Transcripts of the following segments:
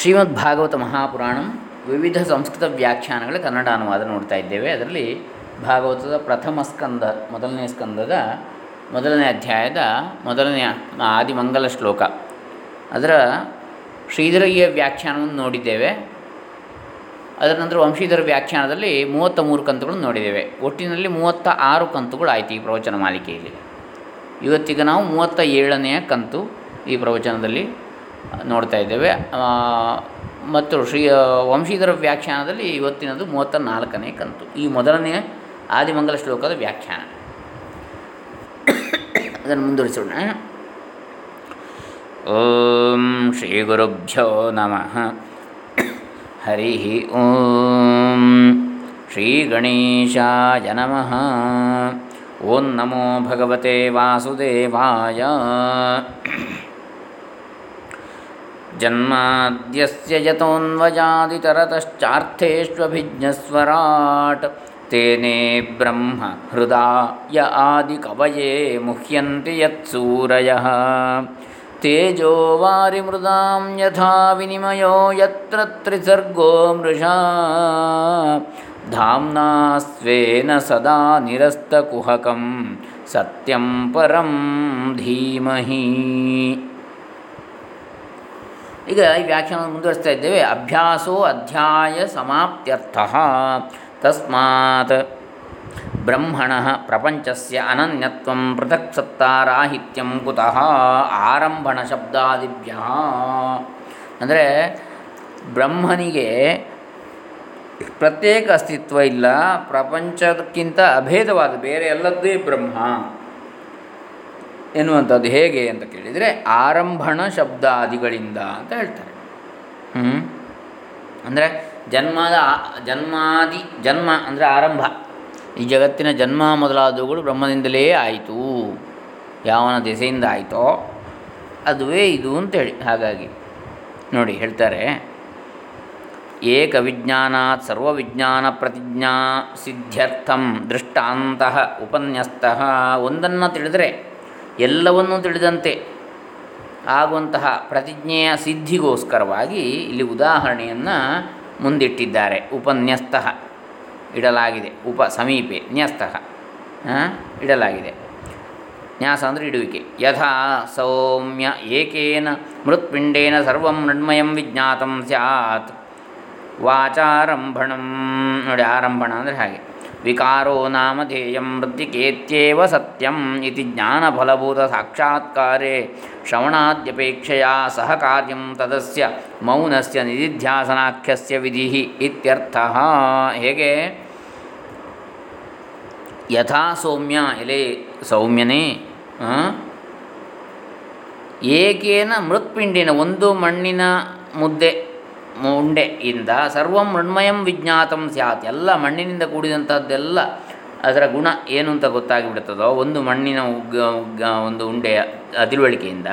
ಶ್ರೀಮದ್ ಭಾಗವತ ಮಹಾಪುರಾಣಂ ವಿವಿಧ ಸಂಸ್ಕೃತ ವ್ಯಾಖ್ಯಾನಗಳ ಕನ್ನಡ ಅನುವಾದ ನೋಡ್ತಾ ಇದ್ದೇವೆ. ಅದರಲ್ಲಿ ಭಾಗವತದ ಪ್ರಥಮ ಸ್ಕಂದ, ಮೊದಲನೇ ಸ್ಕಂದದ, ಮೊದಲನೇ ಅಧ್ಯಾಯದ ಮೊದಲನೆಯ ಆದಿಮಂಗಲ ಶ್ಲೋಕ. ಅದರ ಶ್ರೀಧರಯ್ಯ ವ್ಯಾಖ್ಯಾನವನ್ನು ನೋಡಿದ್ದೇವೆ. ಅದರ ನಂತರ ವಂಶೀಧರ ವ್ಯಾಖ್ಯಾನದಲ್ಲಿ ಮೂವತ್ತ ಮೂರು ಕಂತುಗಳನ್ನು ನೋಡಿದ್ದೇವೆ. ಒಟ್ಟಿನಲ್ಲಿ ಮೂವತ್ತ ಆರು ಕಂತುಗಳು ಆಯಿತು ಈ ಪ್ರವಚನ ಮಾಲಿಕೆಯಲ್ಲಿ. ಇವತ್ತಿಗೆ ನಾವು ಮೂವತ್ತ ಏಳನೆಯ ಕಂತು ಈ ಪ್ರವಚನದಲ್ಲಿ ನೋಡ್ತಾ ಇದ್ದೇವೆ. ಮತ್ತು ಶ್ರೀ ವಂಶೀಧರ ವ್ಯಾಖ್ಯಾನದಲ್ಲಿ ಇವತ್ತಿನದು ಮೂವತ್ತ ನಾಲ್ಕನೇ ಕಂತು. ಈ ಮೊದಲನೆಯ ಆದಿಮಂಗಲ ಶ್ಲೋಕದ ವ್ಯಾಖ್ಯಾನ. ಅದನ್ನು ಮುಂದುವರಿಸೋಣ. ಓಂ ಶ್ರೀ ಗುರುಭ್ಯೋ ನಮಃ. ಹರಿ ಓಂ ಶ್ರೀ ಗಣೇಶಾಯ ನಮಃ. ಓಂ ನಮೋ ಭಗವತೆ ವಾಸುದೇವಾಯ. जन्माद्यस्य यतोऽन्वजादितरतश्चार्थेष्वभिज्ञस्वराट् तेने ब्रह्म हृदा य आदिकवये मुह्यन्ति यत्सूरयः। तेजो वारिमृदां यथा विनिमयो यत्र त्रिसर्गो मृषा। धाम्ना स्वेन सदा निरस्तकुहकं सत्यं परं धीमहि। ಈಗ ಈ ವ್ಯಾಖ್ಯಾನವನ್ನು ಮುಂದುವರಿಸ್ತಾ ಇದ್ದೇವೆ. ಅಭ್ಯಾಸೋ ಅಧ್ಯಾಯ ಸಮಾಪ್ತ್ಯರ್ಥ. ತಸ್ಮಾತ್ ಬ್ರಹ್ಮಣ ಪ್ರಪಂಚಸ್ಯ ಅನನ್ಯತ್ವಂ ಪೃಥಕ್ ಸತ್ತಾರಾಹಿತ್ಯಂ ಕುತಃ ಆರಂಭಣ ಶಬ್ದಾದಿಭ್ಯ. ಅಂದರೆ ಬ್ರಹ್ಮನಿಗೆ ಪ್ರತ್ಯೇಕ ಅಸ್ತಿತ್ವ ಇಲ್ಲ, ಪ್ರಪಂಚಕ್ಕಿಂತ ಅಭೇದವಾದ ಬೇರೆ ಎಲ್ಲದ್ದೇ ಬ್ರಹ್ಮ. ಎನ್ನುವಂಥದ್ದು ಹೇಗೆ ಅಂತ ಕೇಳಿದರೆ ಆರಂಭಣ ಶಬ್ದಾದಿಗಳಿಂದ ಅಂತ ಹೇಳ್ತಾರೆ. ಹ್ಞೂ ಅಂದರೆ ಜನ್ಮದ ಜನ್ಮಾದಿ, ಜನ್ಮ ಅಂದರೆ ಆರಂಭ. ಈ ಜಗತ್ತಿನ ಜನ್ಮ ಮೊದಲಾದವುಗಳು ಬ್ರಹ್ಮದಿಂದಲೇ ಆಯಿತು. ಯಾವನ ದೆಸೆಯಿಂದ ಆಯಿತೋ ಅದುವೇ ಇದು ಅಂತೇಳಿ. ಹಾಗಾಗಿ ನೋಡಿ ಹೇಳ್ತಾರೆ ಏಕ ವಿಜ್ಞಾನಾತ್ ಸರ್ವವಿಜ್ಞಾನ ಪ್ರತಿಜ್ಞಾ ಸಿದ್ಧ್ಯರ್ಥಂ ದೃಷ್ಟಾಂತಃ ಉಪನ್ಯಸ್ತಃ ಒಂದನ್ನು ತಿಳಿದರೆ ಎಲ್ಲವನ್ನೂ ತಿಳಿದಂತೆ ಆಗುವಂತಹ ಪ್ರತಿಜ್ಞೆಯ ಸಿದ್ಧಿಗೋಸ್ಕರವಾಗಿ ಇಲ್ಲಿ ಉದಾಹರಣೆಯನ್ನು ಮುಂದಿಟ್ಟಿದ್ದಾರೆ. ಉಪನ್ಯಸ್ತಃ ಇಡಲಾಗಿದೆ. ಉಪ ಸಮೀಪೆ ನ್ಯಸ್ತಃ ಇಡಲಾಗಿದೆ. ನ್ಯಾಸ ಅಂದರೆ ಇಡುವಿಕೆ. ಯಥಾ ಸೌಮ್ಯ ಏಕೇನ ಮೃತ್ಪಿಂಡೇನ ಸರ್ವಂ ಮೃಣ್ಮಯಂ ವಿಜ್ಞಾತಂ ಸ್ಯಾತ್ ವಾಚಾರಂಭಣಂ. ನೋಡಿ, ಆರಂಭಣ ಅಂದರೆ ಹಾಗೆ. ವಿಕಾರೋ ನಾಮಧೇಯಂ ಮೃತ್ತಿಕೇತ್ಯೇವ ಸತ್ಯಂ ಇತಿ ಜ್ಞಾನಫಲಭೂತ ಸಾಕ್ಷಾತ್ಕಾರೆ ಶ್ರವಣಾದ್ಯಪೇಕ್ಷೆಯ ಸಹ ಕಾರ್ಯಂ ತದಸ್ಯ ಮೌನಸ್ಯ ನಿಧಿಧ್ಯಾಸನಾಖ್ಯಸ್ಯ ವಿಧಿ ಇತ್ಯರ್ಥ ಹೇಗೆ? ಯಥಾ ಸೌಮ್ಯ ಎಲೆ ಸೌಮ್ಯನೇ ಏಕೇನ ಮೃತ್ಪಿಂಡಿನ ಒಂದು ಮಣ್ಣಿನ ಮುದ್ದೆ ಉಂಡೆಯಿಂದ ಸರ್ವಂ ಮೃಣ್ಮಯಂ ವಿಜ್ಞಾತಂ ಸ್ಯಾತ್. ಎಲ್ಲ ಮಣ್ಣಿನಿಂದ ಕೂಡಿದಂಥದ್ದೆಲ್ಲ ಅದರ ಗುಣ ಏನು ಅಂತ ಗೊತ್ತಾಗಿಬಿಡ್ತದೋ, ಒಂದು ಮಣ್ಣಿನ ಉಗ್ಗ- ಒಂದು ಉಂಡೆಯ ತಿಳುವಳಿಕೆಯಿಂದ.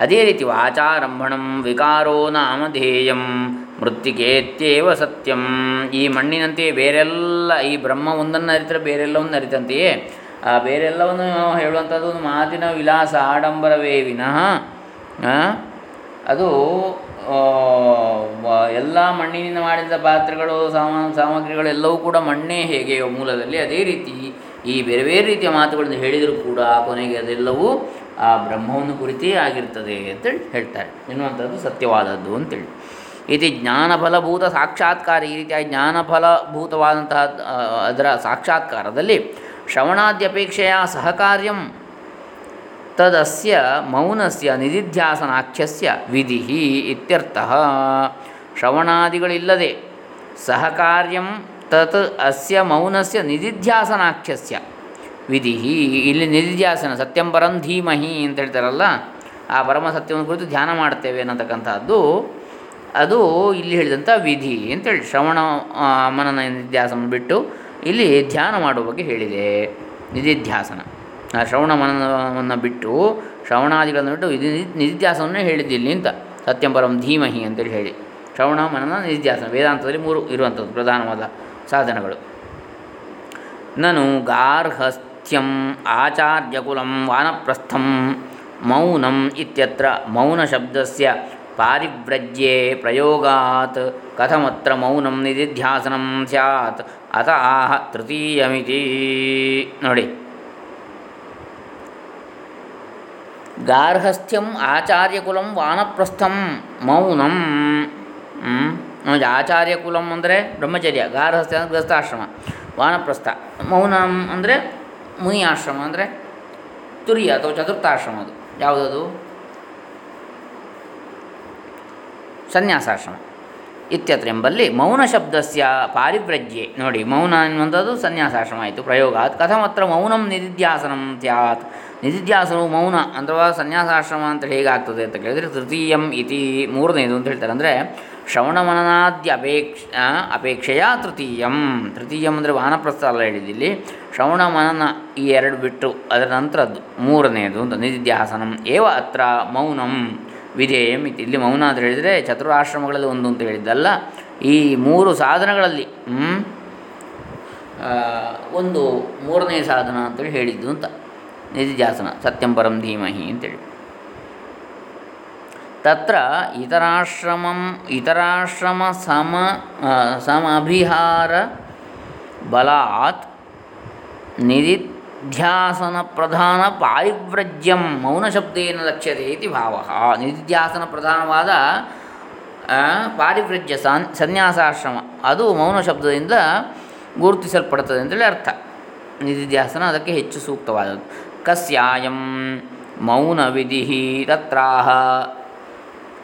ಅದೇ ರೀತಿ ವಾಚಾರಂಭಣಂ ವಿಕಾರೋ ನಾಮಧೇಯಂ ಮೃತ್ತಿಕೇತ್ಯೇವ ಸತ್ಯಂ. ಈ ಮಣ್ಣಿನಂತೆಯೇ ಬೇರೆಲ್ಲ, ಈ ಬ್ರಹ್ಮ ಒಂದನ್ನು ಅರಿತರೆ ಬೇರೆಲ್ಲವನ್ನು ಅರಿತಂತೆಯೇ, ಆ ಬೇರೆಲ್ಲವನ್ನು ಹೇಳುವಂಥದ್ದು ಒಂದು ಮಾತಿನ ವಿಲಾಸ, ಆಡಂಬರವೇ ವಿನಃ ಅದು ಎಲ್ಲ ಮಣ್ಣಿನಿಂದ ಮಾಡಿದ ಪಾತ್ರೆಗಳು ಸಾಮಾನು ಸಾಮಗ್ರಿಗಳು ಎಲ್ಲವೂ ಕೂಡ ಮಣ್ಣೇ ಹೇಗೆ ಮೂಲದಲ್ಲಿ ಅದೇ ರೀತಿ ಈ ಬೇರೆ ಬೇರೆ ರೀತಿಯ ಮಾತುಗಳನ್ನು ಹೇಳಿದರೂ ಕೂಡ ಕೊನೆಗೆ ಅದೆಲ್ಲವೂ ಆ ಬ್ರಹ್ಮವನ್ನು ಕುರಿತೇ ಆಗಿರ್ತದೆ ಅಂತೇಳಿ ಹೇಳ್ತಾರೆ. ಎನ್ನುವಂಥದ್ದು ಸತ್ಯವಾದದ್ದು ಅಂತೇಳಿ. ಇತಿ ಜ್ಞಾನಫಲಭೂತ ಸಾಕ್ಷಾತ್ಕಾರ, ಈ ರೀತಿಯಾಗಿ ಜ್ಞಾನಫಲಭೂತವಾದಂತಹ ಅದರ ಸಾಕ್ಷಾತ್ಕಾರದಲ್ಲಿ ಶ್ರವಣಾದ್ಯಪೇಕ್ಷೆಯ ಸಹಕಾರ್ಯಂ ತದಸ್ಯ ಮೌನಸ್ಯ ನಿಧಿಧ್ಯಾಸನಾಖ್ಯಸ್ಯ ವಿಧಿ ಇತ್ಯರ್ಥ ಶ್ರವಣಾದಿಗಳಿಲ್ಲದೆ ಸಹಕಾರ್ಯಂ ತತ್ ಅಸ್ಯ ಮೌನಸ್ಯ ನಿಧಿಧ್ಯಾಸನಾಖ್ಯಸ್ಯ ವಿಧಿ। ಇಲ್ಲಿ ನಿಧಿಧ್ಯಾಸನ ಸತ್ಯಂ ಪರಂ ಧೀಮಹಿ ಅಂತ ಹೇಳ್ತಾರಲ್ಲ, ಆ ಪರಮ ಸತ್ಯವನ್ನು ಕುರಿತು ಧ್ಯಾನ ಮಾಡ್ತೇವೆ ಅನ್ನತಕ್ಕಂಥದ್ದು, ಅದು ಇಲ್ಲಿ ಹೇಳಿದಂಥ ವಿಧಿ ಅಂತೇಳಿ ಶ್ರವಣ ಮನನ ನಿಧ್ಯಾಸನ ಬಿಟ್ಟು ಇಲ್ಲಿ ಧ್ಯಾನ ಮಾಡುವ ಬಗ್ಗೆ ಹೇಳಿದೆ, ನಿಧಿಧ್ಯಾಸನ. ಆ ಶ್ರವಣ ಮನನವನ್ನು ಬಿಟ್ಟು ಶ್ರವಣಾದಿಗಳನ್ನು ಬಿಟ್ಟು ಇದು ನಿಧಿಧ್ಯಾಸನವನ್ನೇ ಹೇಳಿದ್ದಿಲ್ಲಿ ಅಂತ. ಸತ್ಯಂಬರಂ ಧೀಮಹಿ ಅಂತೇಳಿ ಹೇಳಿ. ಶ್ರವಣ ಮನನ ನಿಧಿಧ್ಯಾಸನ, ವೇದಾಂತದಲ್ಲಿ ಮೂರು ಇರುವಂಥದ್ದು ಪ್ರಧಾನವಾದ ಸಾಧನಗಳು. ನಾನು ಗಾರ್ಹಸ್ಥ್ಯಂ ಆಚಾರ್ಯಕುಲಂ ವಾನಪ್ರಸ್ಥಂ ಮೌನಂ ಇತ್ಯತ್ರ ಮೌನ ಮೌನಶಬ್ದಸ್ಯ ಪಾರಿವ್ರಜ್ಯೆ ಪ್ರಯೋಗಾತ್. ಕಥಮತ್ರ ಮೌನಂ ನಿಧಿಧ್ಯಾಸನಂ ಸ್ಯಾತ್. ಅತ ಆಹ ತೃತೀಯಮಿತಿ. ನೋಡಿ. ಗಾರ್ಹಸ್ಥ್ಯಂ ಆಚಾರ್ಯಕುಲಂ ವಾನಪ್ರಸ್ಥಂ ಮೌನಂ. ಆಚಾರ್ಯಕುಲಂ ಅಂದರೆ ಬ್ರಹ್ಮಚರ್ಯ, ಗಾರ್ಹಸ್ಥ್ಯ ಅಂದರೆ ಗೃಹಸ್ಥಾಶ್ರಮ, ವಾನಪ್ರಸ್ಥ ಮೌನಂ ಅಂದರೆ ಮುನಿ ಆಶ್ರಮ ಅಂದರೆ ತುರಿಯ ಅಥವಾ ಚತುರ್ಥಾಶ್ರಮ ಅದು. ಯಾವುದದು? ಸನ್ಯಾಸಾಶ್ರಮ. ಇತ್ಯತ್ರ ಎಂಬಲ್ಲಿ ಮೌನ ಶಬ್ದಸ್ಯ ಪಾರಿವ್ರಜ್ಯೆ. ನೋಡಿ, ಮೌನ ಎನ್ನುವಂಥದ್ದು ಸನ್ಯಾಸಾಶ್ರಮ ಆಯಿತು, ಪ್ರಯೋಗಾತ್. ಕಥಮತ್ರ ಮೌನಂ ನಿಧಿಧ್ಯಾಸನಂ ಸ್ಯಾತ್. ನಿಧಿಧ್ಯಾಸನವು ಮೌನ ಅಥವಾ ಸನ್ಯಾಸಾಶ್ರಮ ಅಂತ ಹೇಗಾಗ್ತದೆ ಅಂತ ಕೇಳಿದರೆ ತೃತೀಯಂ ಇತಿ ಮೂರನೇದು ಅಂತ ಹೇಳ್ತಾರೆ. ಅಂದರೆ ಶ್ರವಣ ಮನನಾದ್ಯ ಅಪೇಕ್ಷ ಅಪೇಕ್ಷೆಯ ತೃತೀಯಂ. ತೃತೀಯಂ ಅಂದರೆ ವಾನಪ್ರಸ್ಥ ಅಲ್ಲ ಹೇಳಿದ್ದಿಲ್ಲಿ ಶ್ರವಣ ಮನನ ಈ ಎರಡು ಬಿಟ್ಟು ಅದರ ನಂತರದ್ದು ಮೂರನೇದು ಅಂತ ನಿಧಿಧ್ಯಾಸನಂ. ಏವ ಅತ್ರ ಮೌನಂ ವಿಧೇಯಂ ಇತಿ. ಇಲ್ಲಿ ಮೌನ ಅಂತ ಹೇಳಿದರೆ ಚತುರಾಶ್ರಮಗಳಲ್ಲಿ ಒಂದು ಅಂತ ಹೇಳಿದ್ದಲ್ಲ. ಈ ಮೂರು ಸಾಧನಗಳಲ್ಲಿ ಒಂದು ಮೂರನೇ ಸಾಧನ ಅಂತೇಳಿ ಹೇಳಿದ್ದು ಅಂತ. ನಿಧಿಧ್ಯಾಸನ, ಸತ್ಯಂ ಪರಂ ಧೀಮಹಿ ಅಂತೇಳಿ. ತತ್ರ ಇತರಾಶ್ರಮಂ, ಇತರಾಶ್ರಮ ಸಮ ಸಮಭಿಹಾರ ಬಲಾತ್ ನಿಧಿಧ್ಯಾಸನ ಪ್ರಧಾನ ಪಾರಿವ್ರಜ್ಯಂ ಮೌನಶಬ್ದೇನ ಲಕ್ಷ್ಯತೆ ಇತಿ ಭಾವ. ನಿಧಿಧ್ಯಾಸನ ಪ್ರಧಾನವಾದ ಪಾರಿವ್ರಜ್ಯ ಸನ್, ಸನ್ಯಾಸಾಶ್ರಮ, ಅದು ಮೌನ ಶಬ್ದದಿಂದ ಗುರುತಿಸಲ್ಪಡುತ್ತದೆ ಅಂತೇಳಿ ಅರ್ಥ. ನಿಧಿಧ್ಯಾಸನ ಅದಕ್ಕೆ ಹೆಚ್ಚು ಸೂಕ್ತವಾದದ್ದು. ಕಸ್ಯಾಯಂ ಮೌನ ವಿಧಿ ತತ್ರಾಹ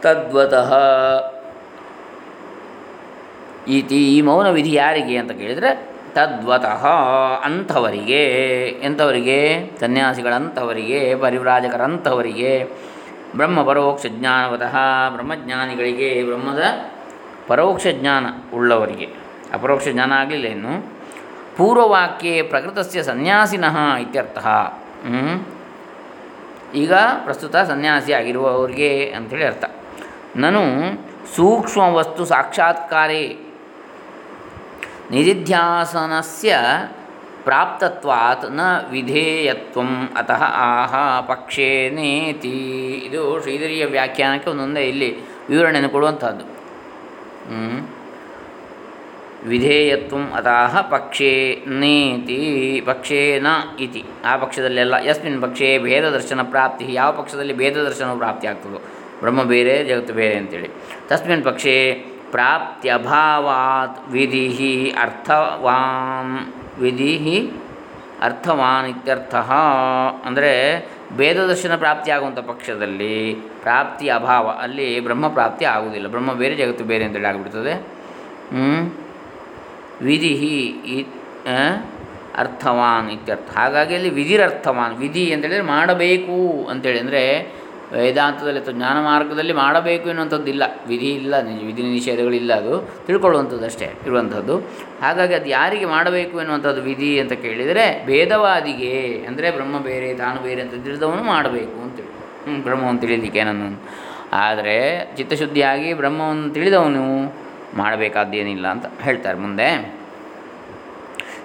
ತದ್ವತಃ. ಇತಿ ಈ ಮೌನ ವಿಧಿ ಯಾರಿಗೆ ಅಂತ ಕೇಳಿದರೆ ತದ್ವತಃ ಅಂಥವರಿಗೆ, ಎಂಥವರಿಗೆ? ಸನ್ಯಾಸಿಗಳಂಥವರಿಗೆ, ಪರಿವ್ರಾಜಕರಂಥವರಿಗೆ, ಬ್ರಹ್ಮ ಪರೋಕ್ಷ ಜ್ಞಾನವತಃ ಬ್ರಹ್ಮಜ್ಞಾನಿಗಳಿಗೆ, ಬ್ರಹ್ಮದ ಪರೋಕ್ಷ ಜ್ಞಾನ ಉಳ್ಳವರಿಗೆ. ಅಪರೋಕ್ಷ ಜ್ಞಾನ ಆಗಲಿಲ್ಲ ಇನ್ನು. ಪೂರ್ವವಾಕ್ಯೆ ಪ್ರಕೃತಸ್ಯ ಸನ್ಯಾಸಿನಃ ಇತ್ಯರ್ಥ? ಈಗ ಪ್ರಸ್ತುತ ಸನ್ಯಾಸಿ ಆಗಿರುವವರಿಗೆ ಅಂಥೇಳಿ ಅರ್ಥ ನಾನು ಸೂಕ್ಷ್ಮ ವಸ್ತು ಸಾಕ್ಷಾತ್ಕಾರೇ ನಿಧಿಧ್ಯಾಸನಸ್ಯ ಪ್ರಾಪ್ತತ್ವಾತ್ನ ವಿಧೇಯತ್ವಂ ಅತಃ ಆಹ ಪಕ್ಷೇ ನೇತಿ ಇದು ಶ್ರೀಧರಿಯ ವ್ಯಾಖ್ಯಾನಕ್ಕೆ ಒಂದೊಂದೇ ಇಲ್ಲಿ ವಿವರಣೆಯನ್ನು ಕೊಡುವಂಥದ್ದು. ವಿಧೇಯತ್ವಂ ಅತಃ ಪಕ್ಷೇ ನೇತಿ ಪಕ್ಷೇನ ಇತಿ. ಆ ಪಕ್ಷದಲ್ಲೆಲ್ಲ ಯಸ್ಮಿನ್ ಪಕ್ಷೇ ಭೇದ ದರ್ಶನ ಪ್ರಾಪ್ತಿ, ಯಾವ ಪಕ್ಷದಲ್ಲಿ ಭೇದ ದರ್ಶನವು ಪ್ರಾಪ್ತಿ ಆಗ್ತದೋ, ಬ್ರಹ್ಮ ಬೇರೆ, ಜಗತ್ತು ಬೇರೆ ಅಂತೇಳಿ. ತಸ್ಮಿನ್ ಪಕ್ಷೇ ಪ್ರಾಪ್ತ್ಯಭಾವಾತ್ ವಿಧಿ ಅರ್ಥವಾನ್ ವಿಧಿ ಅರ್ಥವಾನ್ ಇತ್ಯರ್ಥ ಅಂದರೆ ಭೇದ ದರ್ಶನ ಪ್ರಾಪ್ತಿಯಾಗುವಂಥ ಪಕ್ಷದಲ್ಲಿ ಪ್ರಾಪ್ತಿ ಅಭಾವ, ಅಲ್ಲಿ ಬ್ರಹ್ಮ ಪ್ರಾಪ್ತಿ ಆಗುವುದಿಲ್ಲ. ಬ್ರಹ್ಮ ಬೇರೆ, ಜಗತ್ತು ಬೇರೆ ಅಂತೇಳಿ ಆಗಿಬಿಡ್ತದೆ? ವಿಧಿ ಅರ್ಥವಾನ್ ಇತ್ಯರ್ಥ. ಹಾಗಾಗಿ ಅಲ್ಲಿ ವಿಧಿರರ್ಥವಾನ್, ವಿಧಿ ಅಂತೇಳಿದರೆ ಮಾಡಬೇಕು ಅಂತೇಳಿ. ಅಂದರೆ ವೇದಾಂತದಲ್ಲಿ ಅಥವಾ ಜ್ಞಾನ ಮಾರ್ಗದಲ್ಲಿ ಮಾಡಬೇಕು ಎನ್ನುವಂಥದ್ದಿಲ್ಲ. ವಿಧಿ ಇಲ್ಲ ವಿಧಿ ನಿಷೇಧಗಳಿಲ್ಲ ಅದು. ತಿಳ್ಕೊಳ್ಳುವಂಥದ್ದು ಅಷ್ಟೇ ಇರುವಂಥದ್ದು. ಹಾಗಾಗಿ ಅದು ಯಾರಿಗೆ ಮಾಡಬೇಕು ಎನ್ನುವಂಥದ್ದು ವಿಧಿ ಅಂತ ಕೇಳಿದರೆ ಭೇದವಾದಿಗೆ, ಅಂದರೆ ಬ್ರಹ್ಮ ಬೇರೆ, ತಾನು ಬೇರೆ ಅಂತ ತಿಳಿದವನು ಮಾಡಬೇಕು ಅಂತೇಳಿ. ಹ್ಞೂ ಬ್ರಹ್ಮವನ್ನು ತಿಳಿಯಲಿಕ್ಕೆ ನನ್ನ ಆದರೆ ಚಿತ್ತಶುದ್ಧಿಯಾಗಿ ಬ್ರಹ್ಮವನ್ನು ತಿಳಿದವನು ಮಾಡಬೇಕಾದ್ದೇನಿಲ್ಲ ಅಂತ ಹೇಳ್ತಾರೆ. ಮುಂದೆ,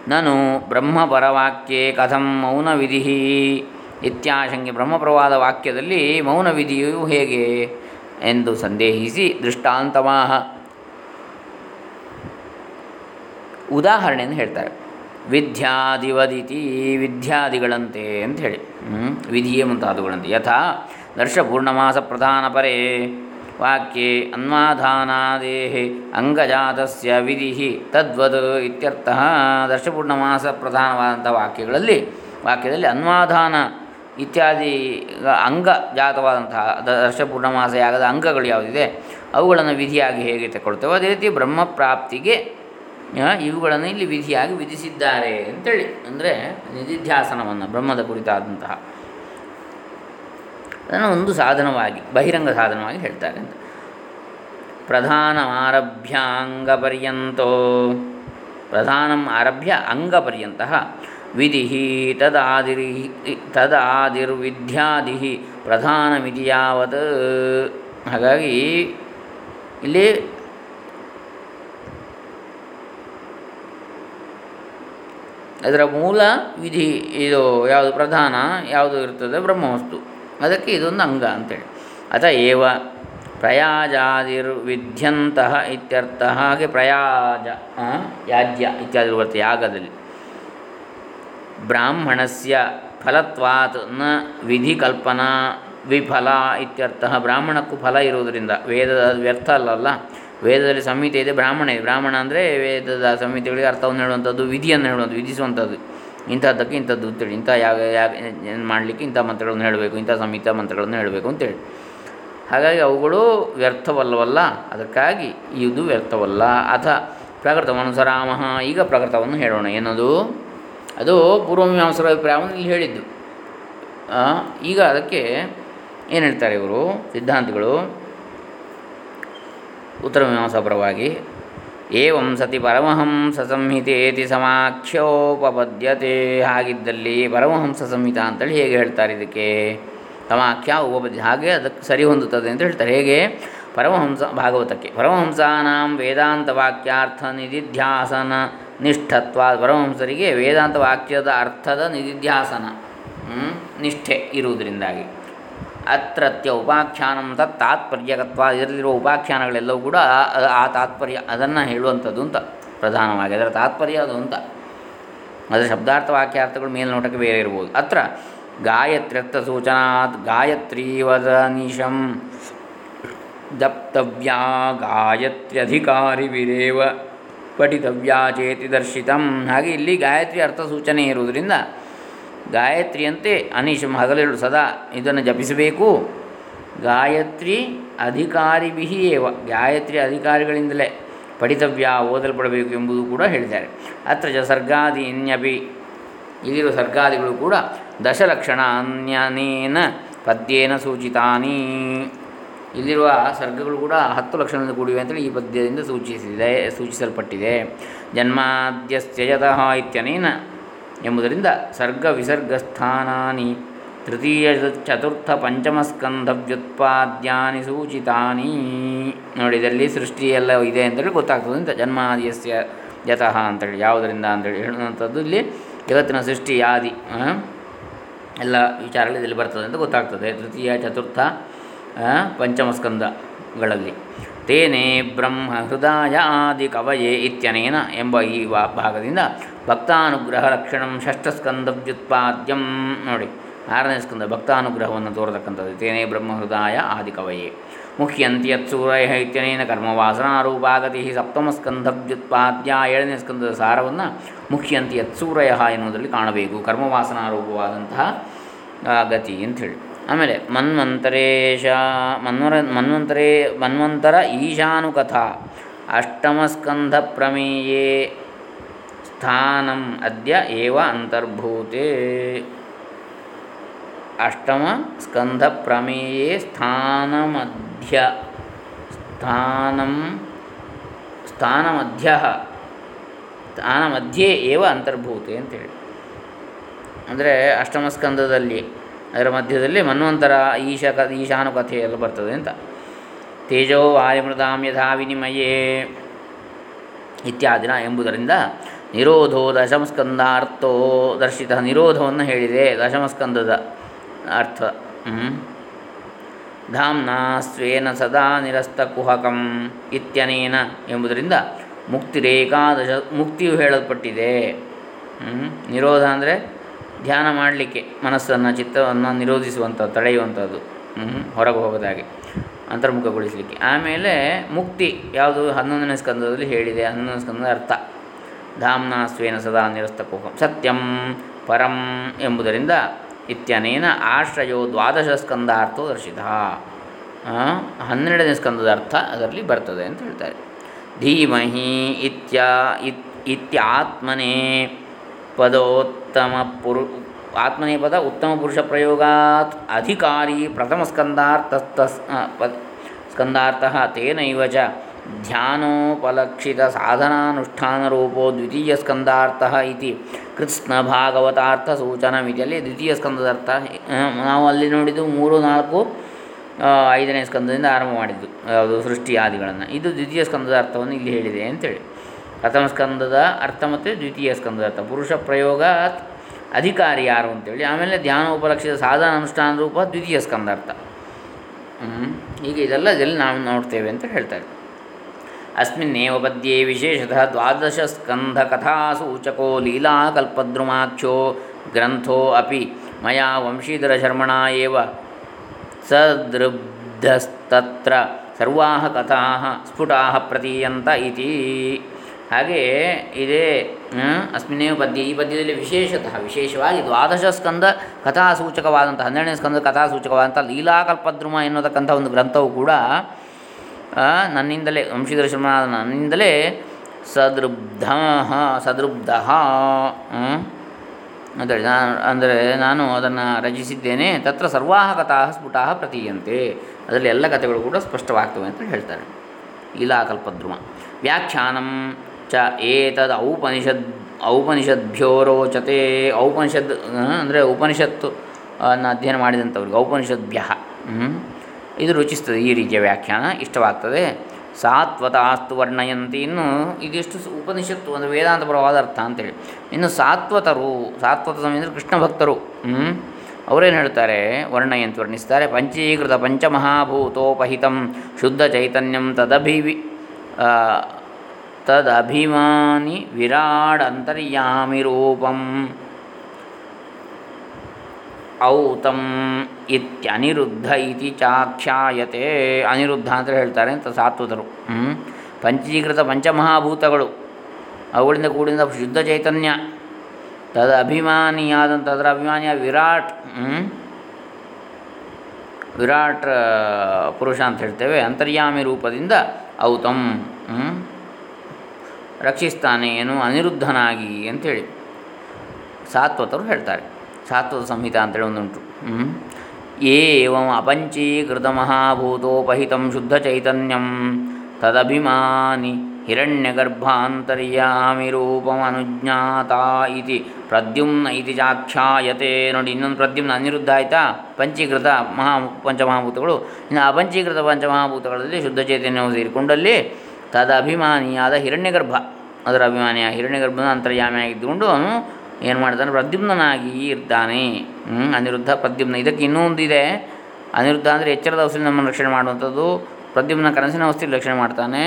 ನಾನು ಬ್ರಹ್ಮಪರವಾಕ್ಯೆ ಕಥಂ ಮೌನ ವಿಧಿ ಇತ್ಯಾಶಂಗೆ ಬ್ರಹ್ಮಪ್ರವಾದ ವಾಕ್ಯದಲ್ಲಿ ಮೌನ ವಿಧಿಯು ಹೇಗೆ ಎಂದು ಸಂದೇಹಿಸಿ ದೃಷ್ಟಾಂತವಾಹ. ಉದಾಹರಣೆಯನ್ನು ಹೇಳ್ತಾರೆ. ವಿದ್ಯಾದಿವದಿತಿ ವಿದ್ಯಾದಿಗಳಂತೆ ಅಂತ ಹೇಳಿ? ವಿಧಿಯೇ ಮುಂತಾದವುಗಳಂತೆ. ಯಥಾ ದರ್ಶಪೂರ್ಣಮಾಸ ಪ್ರಧಾನ ಪರೇ ವಾಕ್ಯೆ ಅನ್ವಾಧಾನಾದೇಹೆ ಅಂಗಜಾತಸ್ಯ ವಿಧಿ ತದ್ವದ್ ಇತ್ಯರ್ಥಃ ದರ್ಶಪೂರ್ಣಮಾಸ ಪ್ರಧಾನವಾದಂಥ ವಾಕ್ಯಗಳಲ್ಲಿ, ವಾಕ್ಯದಲ್ಲಿ ಅನ್ವಾಧಾನ ಇತ್ಯಾದಿ ಅಂಗಜಾತವಾದಂತಹ ದರ್ಶಪೂರ್ಣಮಾಸ ಯಾಗದ ಅಂಗಗಳು ಯಾವುದಿದೆ, ಅವುಗಳನ್ನು ವಿಧಿಯಾಗಿ ಹೇಗೆ ತಗೊಳ್ತೇವೆ ಅದೇ ರೀತಿ ಬ್ರಹ್ಮ ಪ್ರಾಪ್ತಿಗೆ ಇವುಗಳನ್ನು ಇಲ್ಲಿ ವಿಧಿಯಾಗಿ ವಿಧಿಸಿದ್ದಾರೆ ಅಂತೇಳಿ. ಅಂದರೆ ನಿಧಿಧ್ಯಾಸನವನ್ನು ಬ್ರಹ್ಮದ ಕುರಿತಾದಂತಹ ಅದನ್ನು ಒಂದು ಸಾಧನವಾಗಿ, ಬಹಿರಂಗ ಸಾಧನವಾಗಿ ಹೇಳ್ತಾರೆ ಅಂತ. ಅಂಗಪರ್ಯಂತೋ ಪ್ರಧಾನಂ ಆರಭ್ಯ ಅಂಗಪರ್ಯಂತ ವಿಧಿ ತದಾದಿರಿ ತದಾದಿರ್ವಿದ್ಯಾದಿ ಪ್ರಧಾನಮಿತಿ ಯಾವತ್. ಹಾಗಾಗಿ ಇಲ್ಲಿ ಅದರ ಮೂಲ ವಿಧಿ ಇದು, ಯಾವುದು ಪ್ರಧಾನ, ಯಾವುದು ಇರ್ತದೆ ಬ್ರಹ್ಮವಸ್ತು. ಅದಕ್ಕೆ ಇದೊಂದು ಅಂಗ ಅಂತೇಳಿ. ಅತ ಏವ ಪ್ರಯಾಜಾದಿರ್ವಿಧ್ಯಂತಹ ಇತ್ಯರ್ಥ ಹಾಗೆ ಪ್ರಯಾಜ ಯಾಜ್ಯ ಇತ್ಯಾದಿ ಬರುತ್ತೆ ಯಾಗದಲ್ಲಿ. ಬ್ರಾಹ್ಮಣಸ್ಯ ಫಲತ್ವಾತ್ನ ವಿಧಿ ಕಲ್ಪನಾ ವಿಫಲ ಇತ್ಯರ್ಥ. ಬ್ರಾಹ್ಮಣಕ್ಕೂ ಫಲ ಇರುವುದರಿಂದ ವೇದದ ವ್ಯರ್ಥ ಅಲ್ಲಲ್ಲ. ವೇದದಲ್ಲಿ ಸಂಹಿತೆ ಇದೆ ಬ್ರಾಹ್ಮಣ. ಇದೆ ಬ್ರಾಹ್ಮಣ ಅಂದರೆ ವೇದದ ಸಂಹಿತೆಗಳಿಗೆ ಅರ್ಥವನ್ನು ಹೇಳುವಂಥದ್ದು, ವಿಧಿಯನ್ನು ಹೇಳುವಂಥದ್ದು, ವಿಧಿಸುವಂಥದ್ದು. ಇಂಥದ್ದಕ್ಕೆ ಇಂಥದ್ದು ಅಂತೇಳಿ, ಇಂಥ ಯಾವ ಯಾವ ಏನು ಮಾಡಲಿಕ್ಕೆ ಇಂಥ ಮಂತ್ರಗಳನ್ನು ಹೇಳಬೇಕು, ಇಂಥ ಸಂಹಿತ ಮಂತ್ರಗಳನ್ನು ಹೇಳಬೇಕು ಅಂತೇಳಿ. ಹಾಗಾಗಿ ಅವುಗಳು ವ್ಯರ್ಥವಲ್ಲವಲ್ಲ, ಅದಕ್ಕಾಗಿ ಇದು ವ್ಯರ್ಥವಲ್ಲ. ಅಥ ಪ್ರಕೃತಮನುಸರಾಮ, ಈಗ ಪ್ರಕೃತವನ್ನು ಹೇಳೋಣ. ಏನದು? ಅದು ಪೂರ್ವಮೀಮಾಂಸರ ಅಭಿಪ್ರಾಯವನ್ನು ಇಲ್ಲಿ ಹೇಳಿದ್ದು. ಈಗ ಅದಕ್ಕೆ ಏನು ಹೇಳ್ತಾರೆ ಇವರು, ಸಿದ್ಧಾಂತಗಳು? ಉತ್ತರ ಮೀಮಾಂಸಾ ಪರವಾಗಿ ಏವಂ ಸತಿ ಪರಮಹಂಸ ಸಂಹಿತೇತಿ ಸಮಾಖ್ಯೋಪಪದ್ಯತೆ. ಹಾಗಿದ್ದಲ್ಲಿ ಪರಮಹಂಸ ಸಂಹಿತ ಅಂತೇಳಿ ಹೇಗೆ ಹೇಳ್ತಾರೆ ಇದಕ್ಕೆ? ಸಮಾಖ್ಯ ಉಪಪದ್ಯ, ಹಾಗೆ ಅದಕ್ಕೆ ಸರಿ ಹೊಂದುತ್ತದೆ ಅಂತ ಹೇಳ್ತಾರೆ. ಹೇಗೆ? ಪರಮಹಂಸ, ಭಾಗವತಕ್ಕೆ. ಪರಮಹಂಸಾನಾಂ ವೇದಾಂತ ವಾಕ್ಯಾರ್ಥ ನಿಧಿಧ್ಯಾಸನ ನಿಷ್ಠತ್ವ. ಪರಮಹಂಸರಿಗೆ ವೇದಾಂತ ವಾಕ್ಯದ ಅರ್ಥದ ನಿಧಿಧ್ಯಾಸನ ನಿಷ್ಠೆ ಇರುವುದರಿಂದಾಗಿ. ಅತ್ರತ್ಯ ಉಪಾಖ್ಯಾನಂ ತತ್ ತಾತ್ಪರ್ಯಕತ್ವ ಇದರಲ್ಲಿರುವ ಉಪಾಖ್ಯಾನಗಳೆಲ್ಲವೂ ಕೂಡ ಆ- ತಾತ್ಪರ್ಯ, ಅದನ್ನು ಹೇಳುವಂಥದ್ದು ಅಂತ ಪ್ರಧಾನವಾಗಿ. ಅದರ ತಾತ್ಪರ್ಯ ಅದು ಅಂತ. ಅದರ ಶಬ್ದಾರ್ಥ ವಾಕ್ಯಾರ್ಥಗಳು ಮೇಲ್ನೋಟಕ್ಕೆ ಬೇರೆ ಇರ್ಬೋದು. ಅತ್ರ ಗಾಯತ್ರ್ಯರ್ಥ ಸೂಚನಾತ್ ಗಾಯತ್ರೀವದನಿಶಂ ದಪ್ತವ್ಯಾ ಗಾಯತ್ರ್ಯಧಿಕಾರಿವಿರೇವ ಪಠಿತವ್ಯಾ ಚೇತಿ ದರ್ಶಿತಂ. ಹಾಗೆ ಇಲ್ಲಿ ಗಾಯತ್ರಿ ಅರ್ಥ ಸೂಚನೆ ಇರುವುದರಿಂದ ಗಾಯತ್ರಿಯಂತೆ ಅನೀಶಂ ಹಗಲಿರುಳು ಸದಾ ಇದನ್ನು ಜಪಿಸಬೇಕು. ಗಾಯತ್ರಿ ಅಧಿಕಾರಿಭಿ ಏವ. ಗಾಯತ್ರಿ ಅಧಿಕಾರಿಗಳಿಂದಲೇ ಪಡಿತವ್ಯ ಓದಲ್ಪಡಬೇಕು ಎಂಬುದು ಕೂಡ ಹೇಳಿದ್ದಾರೆ. ಅತ್ರ ಜ ಸರ್ಗಾದಿ ಇನ್ಯಬಿ ಇಲ್ಲಿರುವ ಸರ್ಗಾದಿಗಳು ಕೂಡ ದಶಲಕ್ಷಣ ಅನ್ಯನೇನ ಪದ್ಯೇನ ಸೂಚಿತಾನಿ. ಇಲ್ಲಿರುವ ಸರ್ಗಗಳು ಕೂಡ ಹತ್ತು ಲಕ್ಷಣದಿಂದ ಕೂಡಿವೆ ಅಂತೇಳಿ ಈ ಪದ್ಯದಿಂದ ಸೂಚಿಸಿದೆ, ಸೂಚಿಸಲ್ಪಟ್ಟಿದೆ. ಜನ್ಮಾದ್ಯಸ್ತ್ಯಜತಃ ಇತ್ಯನೇನ ಎಂಬುದರಿಂದ ಸರ್ಗ ವಿಸರ್ಗ ಸ್ಥಾನಾನಿ ತೃತೀಯ ಚತುರ್ಥ ಪಂಚಮ ಸ್ಕಂಧ ವ್ಯುತ್ಪಾದ್ಯಾನಿ ಸೂಚಿತಾನಿ. ನೋಡಿ, ಇದರಲ್ಲಿ ಸೃಷ್ಟಿಯೆಲ್ಲ ಇದೆ ಅಂತೇಳಿ ಗೊತ್ತಾಗ್ತದೆ ಅಂತ ಜನ್ಮಾದಿಯಸ್ಯ ಯತಃ ಅಂತೇಳಿ. ಯಾವುದರಿಂದ ಅಂತೇಳಿ ಹೇಳುವಂಥದ್ದು ಇಲ್ಲಿ ಜಗತ್ತಿನ ಸೃಷ್ಟಿ ಆದಿ ಎಲ್ಲ ವಿಚಾರಗಳು ಇದರಲ್ಲಿ ಬರ್ತದೆ ಅಂತ ಗೊತ್ತಾಗ್ತದೆ. ತೃತೀಯ ಚತುರ್ಥ ಪಂಚಮಸ್ಕಂಧಗಳಲ್ಲಿ. ತೇನೇ ಬ್ರಹ್ಮ ಹೃದಯ ಆದಿ ಕವಯೇ ಇತ್ಯನೇನ ಎಂಬ ಈ ವಾ ಭಾಗದಿಂದ ಭಕ್ತಾನುಗ್ರಹ ಲಕ್ಷಣಂ ಷಷ್ಠಸ್ಕಂದ ವ್ಯುತ್ಪಾದ್ಯಂ ನೋಡಿ, ಆರನೇ ಸ್ಕಂದ, ಭಕ್ತಾನುಗ್ರಹವನ್ನು ತೋರತಕ್ಕಂಥದ್ದು. ತೇನೇ ಬ್ರಹ್ಮ ಹೃದಯ ಆದಿ ಕವಯೇ ಮುಖ್ಯಂತಿ ಯತ್ಸೂರಯ ಇತ್ಯನೇನ ಕರ್ಮವಾಸನಾರೂಪಾಗತಿ ಸಪ್ತಮ ವ್ಯುತ್ಪಾದ್ಯ ಏಳನೇ ಸ್ಕಂದದ ಸಾರವನ್ನು ಮುಖ್ಯಂತಿ ಯತ್ಸೂರಯ ಎನ್ನುವುದರಲ್ಲಿ ಕಾಣಬೇಕು. ಕರ್ಮವಾಸನಾರೂಪವಾದಂತಹ ಗತಿ ಅಂಥೇಳಿ. ಆಮೇಲೆ ಮನ್ವಂತರೇಶ ಮನ್ವರ, ಮನ್ವಂತರೇ, ಮನ್ವಂತರ ಈಶಾನುಕಥಾ, ಅಷ್ಟಮಸ್ಕಂಧ ಪ್ರಮೇಯೇ, ಸ್ಥಾನಂ ಅದ್ಯ ಏವ ಅಂತರ್ಭೂತೆ. ಅಷ್ಟಮ ಸ್ಕಂಧ ಪ್ರಮೇಯೇ ಸ್ಥಾನಮಧ್ಯ, ಸ್ಥಾನಂ, ಸ್ಥಾನಮಧ್ಯ, ಸ್ಥಾನಮಧ್ಯೆ ಏವ ಅಂತರ್ಭೂತೆ ಅಂತೇಳಿ. ಅಂದರೆ ಅಷ್ಟಮ ಸ್ಕಂದದಲ್ಲಿ ಅದರ ಮಧ್ಯದಲ್ಲಿ ಮನ್ವಂತರ ಈಶ ಕ ಈಶಾನು ಎಲ್ಲ ಬರ್ತದೆ ಅಂತ. ತೇಜೋ ವಾಯುಮೃದಾಂ ಯಥಾ ವಿನಿಮಯೇ ಇತ್ಯಾದಿನ ಎಂಬುದರಿಂದ ನಿರೋಧೋ ದಶಮಸ್ಕಂದಾರ್ಥೋ ದರ್ಶಿತ ನಿರೋಧವನ್ನು ಹೇಳಿದೆ. ದಶಮಸ್ಕಂದದ ಅರ್ಥ. ಧಾಮ್ನಾ ಸ್ವೇನ ಸದಾ ನಿರಸ್ತ ಕುಹಕಂ ಇತ್ಯನೇನ ಎಂಬುದರಿಂದ ಮುಕ್ತಿರೇಕಾದಶ ಮುಕ್ತಿಯು ಹೇಳಲ್ಪಟ್ಟಿದೆ. ನಿರೋಧ ಅಂದರೆ ಧ್ಯಾನ ಮಾಡಲಿಕ್ಕೆ ಮನಸ್ಸನ್ನು, ಚಿತ್ತವನ್ನು ನಿರೋಧಿಸುವಂಥದ್ದು ತಡೆಯುವಂಥದ್ದು. ಹೊರಗೆ ಹೋಗೋದಾಗೆ ಅಂತರ್ಮುಖಗೊಳಿಸಲಿಕ್ಕೆ. ಆಮೇಲೆ ಮುಕ್ತಿ ಯಾವುದು? ಹನ್ನೊಂದನೇ ಸ್ಕಂದದಲ್ಲಿ ಹೇಳಿದೆ. ಹನ್ನೊಂದನೇ ಸ್ಕಂದದ ಅರ್ಥ. ಧಾಮ್ನ ಸ್ವೇನ ಸದಾ ನಿರಸ್ತ ಕುಹಕಂ ಸತ್ಯಂ ಪರಂ ಎಂಬುದರಿಂದ ಇತ್ಯನೇನ ಆಶ್ರಯೋ ದ್ವಾದಶ ಸ್ಕಂದಾರ್ಥೋ ದರ್ಶಿತ. ಹನ್ನೆರಡನೇ ಸ್ಕಂದದ ಅರ್ಥ ಅದರಲ್ಲಿ ಬರ್ತದೆ ಅಂತ ಹೇಳ್ತಾರೆ. ಧೀಮಹಿ ಇತ್ಯ ಇತ್ಯಾತ್ಮನೇ ಇತ್ಯಾತ್ಮನೇ ಪದೋತ್ತಮ ಪುರು ಆತ್ಮನೇಪದ ಉತ್ತಮ ಪುರುಷ ಪ್ರಯೋಗಾತ್ ಅಧಿಕಾರಿ ಪ್ರಥಮ ಸ್ಕಂದಾರ್ಥ ತೇನೈವ ಚ ಧ್ಯಾನೋಪಲಕ್ಷಿತ ಸಾಧನಾನುಷ್ಠಾನರೂಪೋ ದ್ವಿತೀಯ ಸ್ಕಂದಾರ್ಥ ಇತಿ ಕೃತ್ಸ್ನ ಭಾಗವತಾರ್ಥ ಸೂಚನಾ ಅಲ್ಲಿ ದ್ವಿತೀಯ ಸ್ಕಂದದ ಅರ್ಥ ನಾವು ಅಲ್ಲಿ ನೋಡಿದ್ದು ಮೂರು, ನಾಲ್ಕು ಐದನೇ ಸ್ಕಂದದಿಂದ ಆರಂಭ ಮಾಡಿದ್ದು ಯಾವುದು ಸೃಷ್ಟಿ ಆದಿಗಳನ್ನು. ಇದು ದ್ವಿತೀಯ ಸ್ಕಂದದ ಅರ್ಥವನ್ನು ಇಲ್ಲಿ ಹೇಳಿದೆ ಅಂತೇಳಿ. ಪ್ರಥಮ ಸ್ಕಂದದ ಅರ್ಥ ಮತ್ತು ದ್ವಿತೀಯ ಸ್ಕಂದದ ಅರ್ಥ. ಪುರುಷ ಪ್ರಯೋಗ ಅಧಿಕಾರಿ ಯಾರು ಅಂತೇಳಿ, ಆಮೇಲೆ ಧ್ಯಾನ ಉಪಲಕ್ಷಿತ ಸಾಧನ ಅನುಷ್ಠಾನ ರೂಪ ದ್ವಿತೀಯ ಸ್ಕಂದಾರ್ಥ. ಹೀಗೆ ಇದೆಲ್ಲ ಇದೆಲ್ಲ ನಾವು ನೋಡ್ತೇವೆ ಅಂತ ಹೇಳ್ತಾರೆ. ಅಸ್ಮಿನ್ನೇವ ಪದ್ಯೆ ವಿಶೇಷತಃ ಲೀಲಾ ಲೀಲಾಕಲ್ಪದ್ರುಮಾಖ್ಯೋ ಗ್ರಂಥೋ ಅಪಿ ಮಯಾ ವಂಶೀಧರ ಶರ್ಮಣ ಏವ ಸದೃಬ್ಧಸ್ತತ್ರ ಸರ್ವಾ ಕಥಾ ಸ್ಫುಟಾ ಪ್ರತೀಯಂತ ಇತಿ. ಹಾಗೆ ಇದೇ ಅಸ್ಮಿನ್ನೇವ ಪದ್ಯ, ಈ ಪದ್ಯದಲ್ಲಿ ವಿಶೇಷತಃ, ವಿಶೇಷವಾಗಿ ದ್ವಾದಶ ಸ್ಕಂದ ಕಥಾಸೂಚಕವಾದಂಥ ಹನ್ನೆರಡನೇ ಸ್ಕಂದ ಕಥಾಸೂಚಕವಾದಂಥ ಲೀಲಾಕಲ್ಪದ್ರುಮ ಎನ್ನುತಕ್ಕಂಥ ಒಂದು ಗ್ರಂಥವು ಕೂಡ ನನ್ನಿಂದಲೇ, ವಂಶೀಧರ ಶರ್ಮನಾದ ನನ್ನಿಂದಲೇ ಸದೃಬ್ಧ ಸದೃಬ್ಧ ಅಂತೇಳಿ ನಾನು ಅಂದರೆ ನಾನು ಅದನ್ನು ರಚಿಸಿದ್ದೇನೆ, ತತ್ರ ಸರ್ವಾ ಕಥಾ ಸ್ಫುಟಾ ಪ್ರತೀಯಂತೆ. ಅದರಲ್ಲಿ ಎಲ್ಲ ಕಥೆಗಳು ಕೂಡ ಸ್ಪಷ್ಟವಾಗ್ತವೆ ಅಂತ ಹೇಳ್ತಾರೆ. ಲೀಲಾಕಲ್ಪದ್ರುಮ. ವ್ಯಾಖ್ಯಾನಂ ಚ ಏತದ್ ಔಪನಿಷದ್ ಔಪನಿಷದ್ಭ್ಯೋ ರೋಚತೆ ಔಪನಿಷದ್ ಅಂದರೆ ಉಪನಿಷತ್ತು ಅನ್ನು ಅಧ್ಯಯನ ಮಾಡಿದಂಥವ್ರಿಗೆ ಔಪನಿಷದ್ಭ್ಯ. ಇದು ರುಚಿಸ್ತದೆ ಈ ರೀತಿಯ ವ್ಯಾಖ್ಯಾನ, ಇಷ್ಟವಾಗ್ತದೆ ಸಾತ್ವತಾಸ್ತು ವರ್ಣಯಂತಿ ಇನ್ನು ಇದಿಷ್ಟು ಉಪನಿಷತ್ತು, ಅಂದರೆ ವೇದಾಂತ ಪರವಾದ ಅರ್ಥ ಅಂತೇಳಿ ಇನ್ನು ಸಾತ್ವತರು, ಸಾತ್ವತ ಅಂದರೆ ಕೃಷ್ಣ ಭಕ್ತರು? ಅವರೇನು ಹೇಳ್ತಾರೆ, ವರ್ಣಯಂತಿ ವರ್ಣಿಸ್ತಾರೆ, ಪಂಚೀಕೃತ ಪಂಚಮಹಾಭೂತೋಪಹಿತಂ ಶುದ್ಧ ಚೈತನ್ಯಂ ತದಭಿವಿ ತದಭಿಮಾನಿ ವಿರಾಡ್ ಅಂತರ್ಯಾಮಿ ರೂಪಂ ಔತಂ ಇತ್ಯನಿರುದ್ಧ ಇತಿ ಚಾಖ್ಯಾಯತೆ ಅನಿರುದ್ಧ ಅಂತ ಹೇಳ್ತಾರೆ ಅಂತ ಸಾತ್ವತರು? ಪಂಚೀಕೃತ ಪಂಚಮಹಾಭೂತಗಳು ಅವುಗಳಿಂದ ಕೂಡಿದ ಶುದ್ಧ ಚೈತನ್ಯ ತದ ಅಭಿಮಾನಿಯಾದಂಥ ಅದರ ಅಭಿಮಾನಿಯ ವಿರಾಟ್? ವಿರಾಟ್ ಪುರುಷ ಅಂತ ಹೇಳ್ತೇವೆ ಅಂತರ್ಯಾಮಿ ರೂಪದಿಂದ ಔತಂ? ರಕ್ಷಿಸ್ತಾನೆ, ಏನು ಅನಿರುದ್ಧನಾಗಿ ಅಂಥೇಳಿ ಸಾತ್ವತರು ಹೇಳ್ತಾರೆ. ಸಾತ್ವತ ಸಂಹಿತ ಅಂತೇಳಿ ಒಂದುಂಟು. ಏವಂ ಅಪಂಚೀಕೃತ ಮಹಾಭೂತೋಪಹಿತಂ ಶುದ್ಧ ಚೈತನ್ಯಂ ತದಭಿಮಾನಿ ಹಿರಣ್ಯಗರ್ಭಾಂತರ್ಯಾಮಿ ರೂಪಂ ಇತಿ ಪ್ರದ್ಯುಮ್ನ ಇತಿ ಚಾಖ್ಯಾಯತೆ. ನೋಡಿ, ಇನ್ನೊಂದು ಪ್ರದ್ಯುಮ್ನ ಅನಿರುದ್ಧ ಆಯಿತಾ? ಪಂಚೀಕೃತ ಮಹಾ ಪಂಚಮಹಾಭೂತಗಳು. ಇನ್ನು ಅಪಂಚೀಕೃತ ಪಂಚಮಹಾಭೂತಗಳಲ್ಲಿ ಶುದ್ಧ ಚೈತನ್ಯವು ಸೇರಿಕೊಂಡಲ್ಲಿ ತದಭಿಮಾನಿಯಾದ ಹಿರಣ್ಯಗರ್ಭ. ಅದರ ಅಭಿಮಾನಿಯ ಹಿರಣ್ಯಗರ್ಭನ ಅಂತರ್ಯಾಮಿಯಾಗಿದ್ದುಕೊಂಡು ಅವನು ಏನು ಮಾಡ್ತಾನೆ? ಪ್ರದ್ಯುಮ್ನಾಗಿ ಇರ್ತಾನೆ. ಅನಿರುದ್ಧ ಪ್ರದ್ಯುಮ್ನ. ಇದಕ್ಕೆ ಇನ್ನೊಂದು ಇದೆ. ಅನಿರುದ್ಧ ಅಂದರೆ ಎಚ್ಚರದ ಅವಸ್ಥೆಯಲ್ಲಿ ನಮ್ಮನ್ನು ರಕ್ಷಣೆ ಮಾಡುವಂಥದ್ದು. ಪ್ರದ್ಯುಮ್ನ ಕನಸಿನ ಅವಸ್ಥೆಯಲ್ಲಿ ರಕ್ಷಣೆ ಮಾಡ್ತಾನೆ.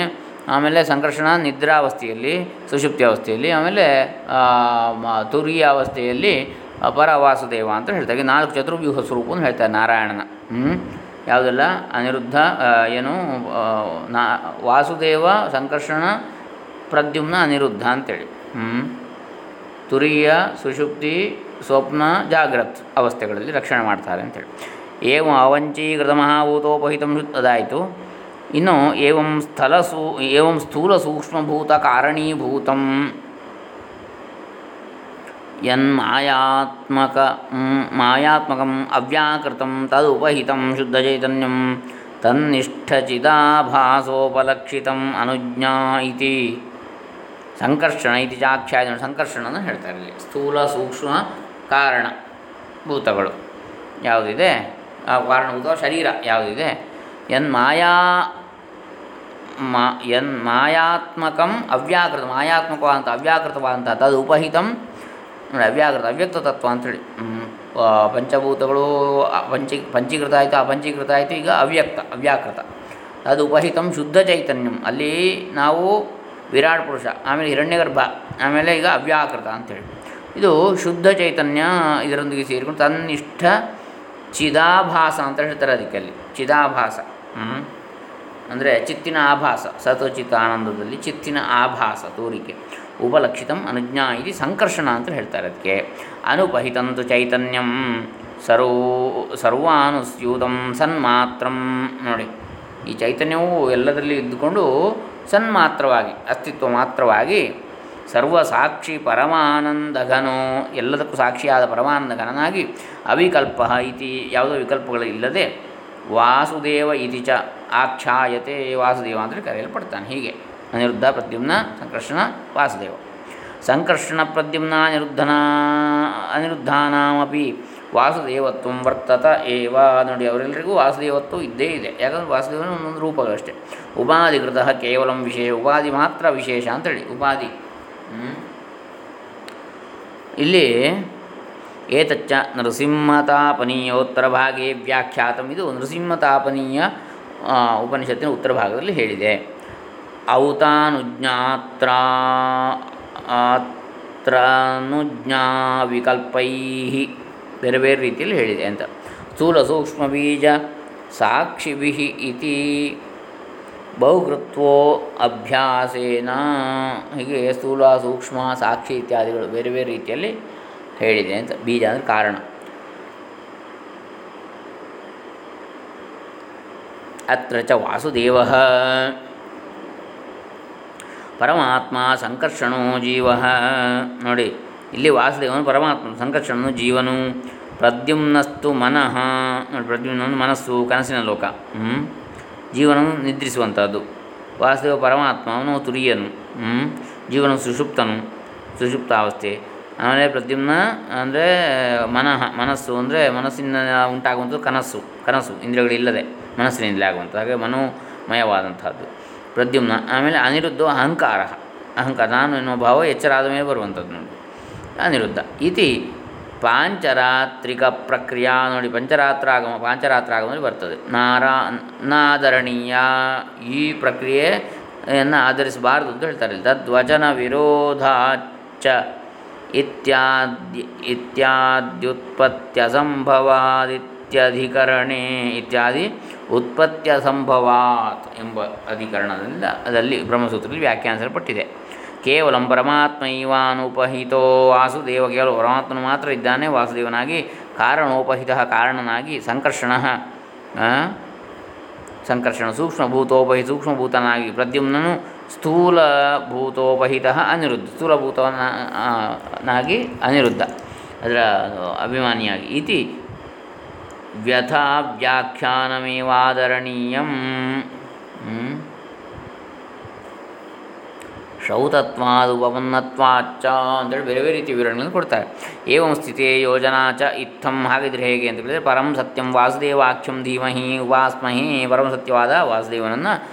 ಆಮೇಲೆ ಸಂಕರ್ಷಣ, ನಿದ್ರಾವಸ್ಥೆಯಲ್ಲಿ, ಸುಷುಪ್ತಿ ಅವಸ್ಥೆಯಲ್ಲಿ, ಆಮೇಲೆ ತುರಿಯ ಅವಸ್ಥೆಯಲ್ಲಿ ಅಪರ ಪರ ವಾಸುದೇವ ಅಂತ ಹೇಳ್ತಾರೆ. ನಾಲ್ಕು ಚತುರ್ವ್ಯೂಹ ಸ್ವರೂಪ ಅಂತ ಹೇಳ್ತಾರೆ ನಾರಾಯಣನ? ಯಾವುದೆಲ್ಲ? ಅನಿರುದ್ಧ ಏನು ನಾ, ವಾಸುದೇವ, ಸಂಕರ್ಷಣ, ಪ್ರದ್ಯುಮ್ನ ಅನಿರುದ್ಧ ಅಂತೇಳಿ. ಹ್ಞೂ ತುರಿಯ, ಸುಷುಪ್ತಿ, ಸ್ವಪ್ನ, ಜಾಗ್ರತ್ ಅವಸ್ಥೆಗಳಲ್ಲಿ ರಕ್ಷಣೆ ಮಾಡ್ತಾರೆ ಅಂತೇಳಿ. ಏವಂ ಅವಂಚೀಕೃತ ಮಹಾಭೂತೋಪಹಿತ ಅದಾಯಿತು. ಇನ್ನು ಏವಂ ಸ್ಥಳ ಸೂ ಏವಂ ಸ್ಥೂಲ ಸೂಕ್ಷ್ಮಭೂತ ಕಾರಣೀಭೂತಂ. ಯನ್ಮಾಯಾತ್ಮಕ ಮಾಯಾತ್ಮಕಂ ಅವ್ಯಾಕೃತಂ ತದುಪಹಿತಂ ಶುದ್ಧಚೈತನ್ಯಂ ತನ್ನಿಷ್ಠಚಿದಾಭಾಸೋಪಲಕ್ಷಿತಂ ಅನುಜ್ಞಾ ಇತಿ ಸಂಕರ್ಷಣ ಇತಿ ಚಾಖ್ಯಾಯ ಸಂಕರ್ಷಣ ಹೇಳ್ತಾರೆ ಇಲ್ಲಿ. ಸ್ಥೂಲ, ಸೂಕ್ಷ್ಮ, ಕಾರಣ, ಭೂತಗಳು. ಯಾವುದಿದೆ? ಆ ಕಾರಣಭೂತ ಶರೀರ ಯಾವುದಿದೆ? ಯನ್ ಮಾಯಾ ಮಾ ಯನ್ ಮಾಯಾತ್ಮಕಂ ಅವ್ಯಾಕೃತ ಮಾಯಾತ್ಮಕವಾದಂಥ ಅವ್ಯಾಕೃತವಾದಂಥ ತದು ಉಪಹಿತಂ ನೋಡಿ ಅವ್ಯಾಕೃತ ಅವ್ಯಕ್ತ ತತ್ವ ಅಂಥೇಳಿ. ಪಂಚಭೂತಗಳು ಪಂಚಿ, ಪಂಚೀಕೃತ ಆಯಿತು ಅಪಂಚೀಕೃತ ಆಯಿತು, ಈಗ ಅವ್ಯಕ್ತ ಅವ್ಯಾಕೃತ ಅದು ಉಪಹಿತಂ ಶುದ್ಧ ಚೈತನ್ಯಂ. ಅಲ್ಲಿ ನಾವು ವಿರಾಟ್ ಪುರುಷ, ಆಮೇಲೆ ಹಿರಣ್ಯಗರ್ಭ, ಆಮೇಲೆ ಈಗ ಅವ್ಯಾಕೃತ ಅಂಥೇಳಿ ಇದು ಶುದ್ಧ ಚೈತನ್ಯ ಇದರೊಂದಿಗೆ ಸೇರಿಕೊಂಡು ತನ್ನಿಷ್ಠ ಚಿದಾಭಾಸ ಅಂತ ಹೇಳ್ತಾರೆ ಅದಕ್ಕೆ ಅಲ್ಲಿ ಚಿದಾಭಾಸ ಅಂದರೆ ಚಿತ್ತಿನ ಆಭಾಸ ಸತೋಚಿತ ಆನಂದದಲ್ಲಿ ಚಿತ್ತಿನ ಆಭಾಸ ತೋರಿಕೆ. ಉಪಲಕ್ಷಿತಂ ಅನುಜ್ಞಾ ಇದು ಸಂಕರ್ಷಣ ಅಂತ ಹೇಳ್ತಾರೆ ಅದಕ್ಕೆ. ಅನುಪಹಿತಂತು ಚೈತನ್ಯಂ ಸರೋ ಸರ್ವಾನುಸ್ಯೂತಂ ಸನ್ಮಾತ್ರಂ. ನೋಡಿ, ಈ ಚೈತನ್ಯವು ಎಲ್ಲದರಲ್ಲಿ ಇದ್ದುಕೊಂಡು ಸನ್ಮಾತ್ರವಾಗಿ, ಅಸ್ತಿತ್ವ ಮಾತ್ರವಾಗಿ ಸರ್ವ ಸಾಕ್ಷಿ ಪರಮಾನಂದ ಘನೋ ಎಲ್ಲದಕ್ಕೂ ಸಾಕ್ಷಿಯಾದ ಪರಮಾನಂದ ಘನನಾಗಿ ಅವಿಕಲ್ಪ ಇತಿ ಯಾವುದೋ ವಿಕಲ್ಪಗಳು ಇಲ್ಲದೆ ವಾಸುದೇವ ಇತಿ ಚ ಆಖ್ಯಾಯತೆ ವಾಸುದೇವ ಅಂದರೆ ಕರೆಯಲ್ಪಡ್ತಾನೆ ಹೀಗೆ. ಅನಿರುದ್ಧ ಪ್ರದ್ಯುಮ್ನ ಸಂಕರ್ಷಣ ವಾಸುದೇವ. ಸಂಕರ್ಷಣ ಪ್ರದ್ಯುಮ್ನ ಅನಿರುದ್ಧನ, ಅನಿರುದ್ಧಾನಾಮಪಿ ವಾಸುದೇವತ್ವ ವರ್ತತ ಏವ ನೋಡಿ ಅವರೆಲ್ಲರಿಗೂ ವಾಸುದೇವತ್ವ ಇದ್ದೇ ಇದೆ. ಯಾಕಂದರೆ ವಾಸುದೇವನ ಒಂದೊಂದು ರೂಪಗಳಷ್ಟೇ. ಉಪಾಧಿಕೃತ ಕೇವಲ ವಿಶೇಷ, ಉಪಾಧಿ ಮಾತ್ರ ವಿಶೇಷ ಅಂತೇಳಿ. ಉಪಾಧಿ. ಇಲ್ಲಿ ಏತಚ್ಚ ನೃಸಿಂಹತಾಪನೀಯೋತ್ತರ ಭಾಗೇ ವ್ಯಾಖ್ಯಾತಂ. ಇದು ನೃಸಿಂಹತಾಪನೀಯ ಉಪನಿಷತ್ತಿನ ಉತ್ತರ ಭಾಗದಲ್ಲಿ ಹೇಳಿದೆ. ಔತಾನುಜ್ಞಾತ್ರ ಆತ್ರನುಜ್ಞಾ ವಿಕಲ್ಪೈ ಬೇರೆ ಬೇರೆ ರೀತಿಯಲ್ಲಿ ಹೇಳಿದೆ ಅಂತ. ಸ್ಥೂಲ ಸೂಕ್ಷ್ಮ ಬೀಜ ಸಾಕ್ಷಿಭಿ ಇತಿ ಬಹುಕೃತ್ವೋ ಅಭ್ಯಾಸೇನ. ಹೀಗೆ ಸ್ಥೂಲ, ಸೂಕ್ಷ್ಮ, ಸಾಕ್ಷಿ ಇತ್ಯಾದಿಗಳು ಬೇರೆ ಬೇರೆ ರೀತಿಯಲ್ಲಿ ಹೇಳಿದೆ ಅಂತ. ಬೀಜ ಅಂದರೆ ಕಾರಣ. ಅತ್ರ ಚ ವಾಸುದೇವ. ಪರಮಾತ್ಮ ಸಂಕರ್ಷಣೋ ಜೀವ. ನೋಡಿ, ಇಲ್ಲಿ ವಾಸುದೇವನು ಪರಮಾತ್ಮ ಸಂಕರ್ಷಣನು ಜೀವನು. ಪ್ರದ್ಯುಮ್ನಸ್ತು ಮನಃ. ನೋಡಿ, ಪ್ರದ್ಯುಮ್ನ ಮನಸ್ಸು, ಕನಸಿನ ಲೋಕ. ಹ್ಞೂ ನಿದ್ರಿಸುವಂಥದ್ದು. ವಾಸುದೇವ ಪರಮಾತ್ಮ ತುರಿಯನು? ಜೀವನ ಸುಷುಪ್ತನು ಸುಷುಪ್ತಾವಸ್ಥೆ ಆಮೇಲೆ ಪ್ರದ್ಯುಮ್ನ ಅಂದರೆ, ಮನಃ, ಮನಸ್ಸು ಅಂದರೆ ಮನಸ್ಸಿನ ಉಂಟಾಗುವಂಥದ್ದು ಕನಸು ಕನಸು, ಇಂದ್ರಿಯಗಳಿಲ್ಲದೆ ಮನಸ್ಸಿನಿಂದಲೇ ಆಗುವಂಥ ಹಾಗೆ ಮನೋಮಯವಾದಂಥದ್ದು. ಪ್ರದ್ಯುಮ್ನ, ಆಮೇಲೆ ಅನಿರುದ್ಧ ಅಹಂಕಾರ. ಅಹಂಕಾರ, ನಾನು ಎನ್ನುವ ಭಾವ ಎಚ್ಚರಾದ ಮೇಲೆ ಬರುವಂಥದ್ದು ನೋಡಿ. ಅನಿರುದ್ಧ, ಇತಿ ಪಾಂಚರಾತ್ರಿಕ ಪ್ರಕ್ರಿಯಾ ನೋಡಿ, ಪಂಚರಾತ್ರಾಗಮ, ಪಾಂಚರಾತ್ರಾಗಮದಲ್ಲಿ ಬರ್ತದೆ. ನಾರಾ, ನಾದರಣೀಯ ಈ ಪ್ರಕ್ರಿಯೆಯನ್ನು ಆಧರಿಸಬಾರದು ಅಂತ ಹೇಳ್ತಾರೆ. ತದ್ವಚನ ವಿರೋಧಾಚ ಇತ್ಯಾದ್ಯ ಇತ್ಯಾದ್ಯುತ್ಪತ್ತ್ಯಸಂಭವಾದಿತ್ಯಧಿಕರಣೆ ಇತ್ಯಾದಿ ಉತ್ಪತ್ತ್ಯಸಂಭವಾತ್ ಎಂಬ ಅಧಿಕರಣದಿಂದ ಅದರಲ್ಲಿ ಬ್ರಹ್ಮಸೂತ್ರದಲ್ಲಿ ವ್ಯಾಖ್ಯಾನಿಸಲ್ಪಟ್ಟಿದೆ. ಕೇವಲ ಪರಮಾತ್ಮೈವಾನುಪಹಿತೋ ವಾಸುದೇವ ಕೇವಲ ಪರಮಾತ್ಮನು ಮಾತ್ರ ಇದ್ದಾನೆ, ವಾಸುದೇವನಾಗಿ ಕಾರಣೋಪಹಿತ ಕಾರಣನಾಗಿ ಸಂಕರ್ಷಣ ಸಂಕರ್ಷಣ ಸೂಕ್ಷ್ಮಭೂತೋಪಹಿ ಸೂಕ್ಷ್ಮಭೂತನಾಗಿ ಪ್ರದ್ಯುಮ್ನನು ಸ್ಥೂಲಭೂತೋಪಹಿತ ಅನಿರುದ್ಧ ಸ್ಥೂಲಭೂತವನ್ನಾಗಿ ಅನಿರುದ್ಧ. ಅದರ ಅಭಿಮಾನಿಯಾಗಿ ಇತಿ ವ್ಯಥಾ ವ್ಯಾಖ್ಯಾನಮೇವಾದರಣೀಯಂ ಹ್ಮ್. ಶೌತತ್ವಾದು ಉಪಪನ್ನತ್ವಾಚ್ಚ ಅಂತೇಳಿ ಬೇರೆ ಬೇರೆ ರೀತಿ ವಿವರಣೆಗಳನ್ನು ಕೊಡ್ತಾರೆ. ಏವಂ ಸ್ಥಿತಿ ಯೋಜನಾ ಚ ಇತ್ತಂ ಹಾಗಿದ್ರೆ ಹೇಗೆ ಅಂತ ಹೇಳಿದರೆ ಪರಂ ಸತ್ಯಂ ವಾಸುದೇವಾಖ್ಯಂ ಧೀಮಹಿ ಉಪಾಸ್ಮಹಿ ಪರಂ ಸತ್ಯವಾದ ವಾಸುದೇವನನ್ನು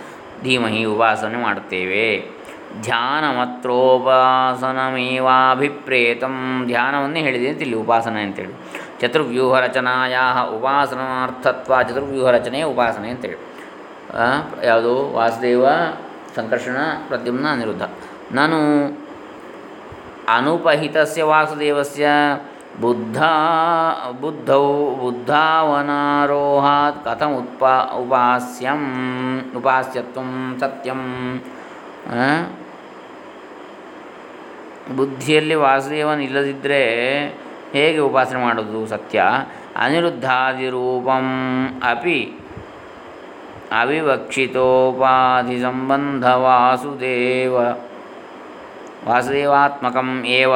ಧೀಮಹಿ ಉಪಾಸನೆ ಮಾಡುತ್ತೇವೆ. ಧ್ಯಾನ ಮಾತ್ರೋಪಾಸನಮೇವಾಭಿಪ್ರೇತಂ ಧ್ಯಾನವನ್ನೇ ಹೇಳಿದೆ ಅಂತ ಇಲ್ಲಿ ಉಪಾಸನೆ ಅಂತೇಳಿ. ಚತುರ್ವ್ಯೂಹ ರಚನಾಯ ಉಪಾಸನಾರ್ಥತ್ವ ಚತುರ್ವ್ಯೂಹ ರಚನೆಯ ಉಪಾಸನೆ ಅಂತೇಳಿ. ಯಾವುದು? ವಾಸುದೇವ, ಸಂಕರ್ಷಣ, ಪ್ರದ್ಯುಮ್ನ ಅನಿರುದ್ಧ. ನಾನು ಅನುಪಹಿತಸ್ಯ ವಾಸುದೇವಸ್ಯ ಬುದ್ಧ, ಬುದ್ಧೌ, ಬುದ್ಧಾವನಾರೋಹಾತ್ ಕಥಂ ಉತ್ಪಾ, ಉಪಾಸ್ಯಂ, ಉಪಾಸ್ಯತ್ವ ಸತ್ಯಂ? ಬುದ್ಧಿಯಲ್ಲಿ ವಾಸುದೇವನ ಇಲ್ಲದಿದ್ದರೆ ಹೇಗೆ ಉಪಾಸನೆ ಮಾಡೋದು ಸತ್ಯ? ಅನಿರುದ್ಧಾದಿರೂಪಂ ಅಪಿ ಅವಿವಕ್ಷಿತೋಪಾಧಿ ಸಂಬಂಧ ವಾಸುದೇವ ವಾಸುದೇವಾತ್ಮಕಂ ಏವ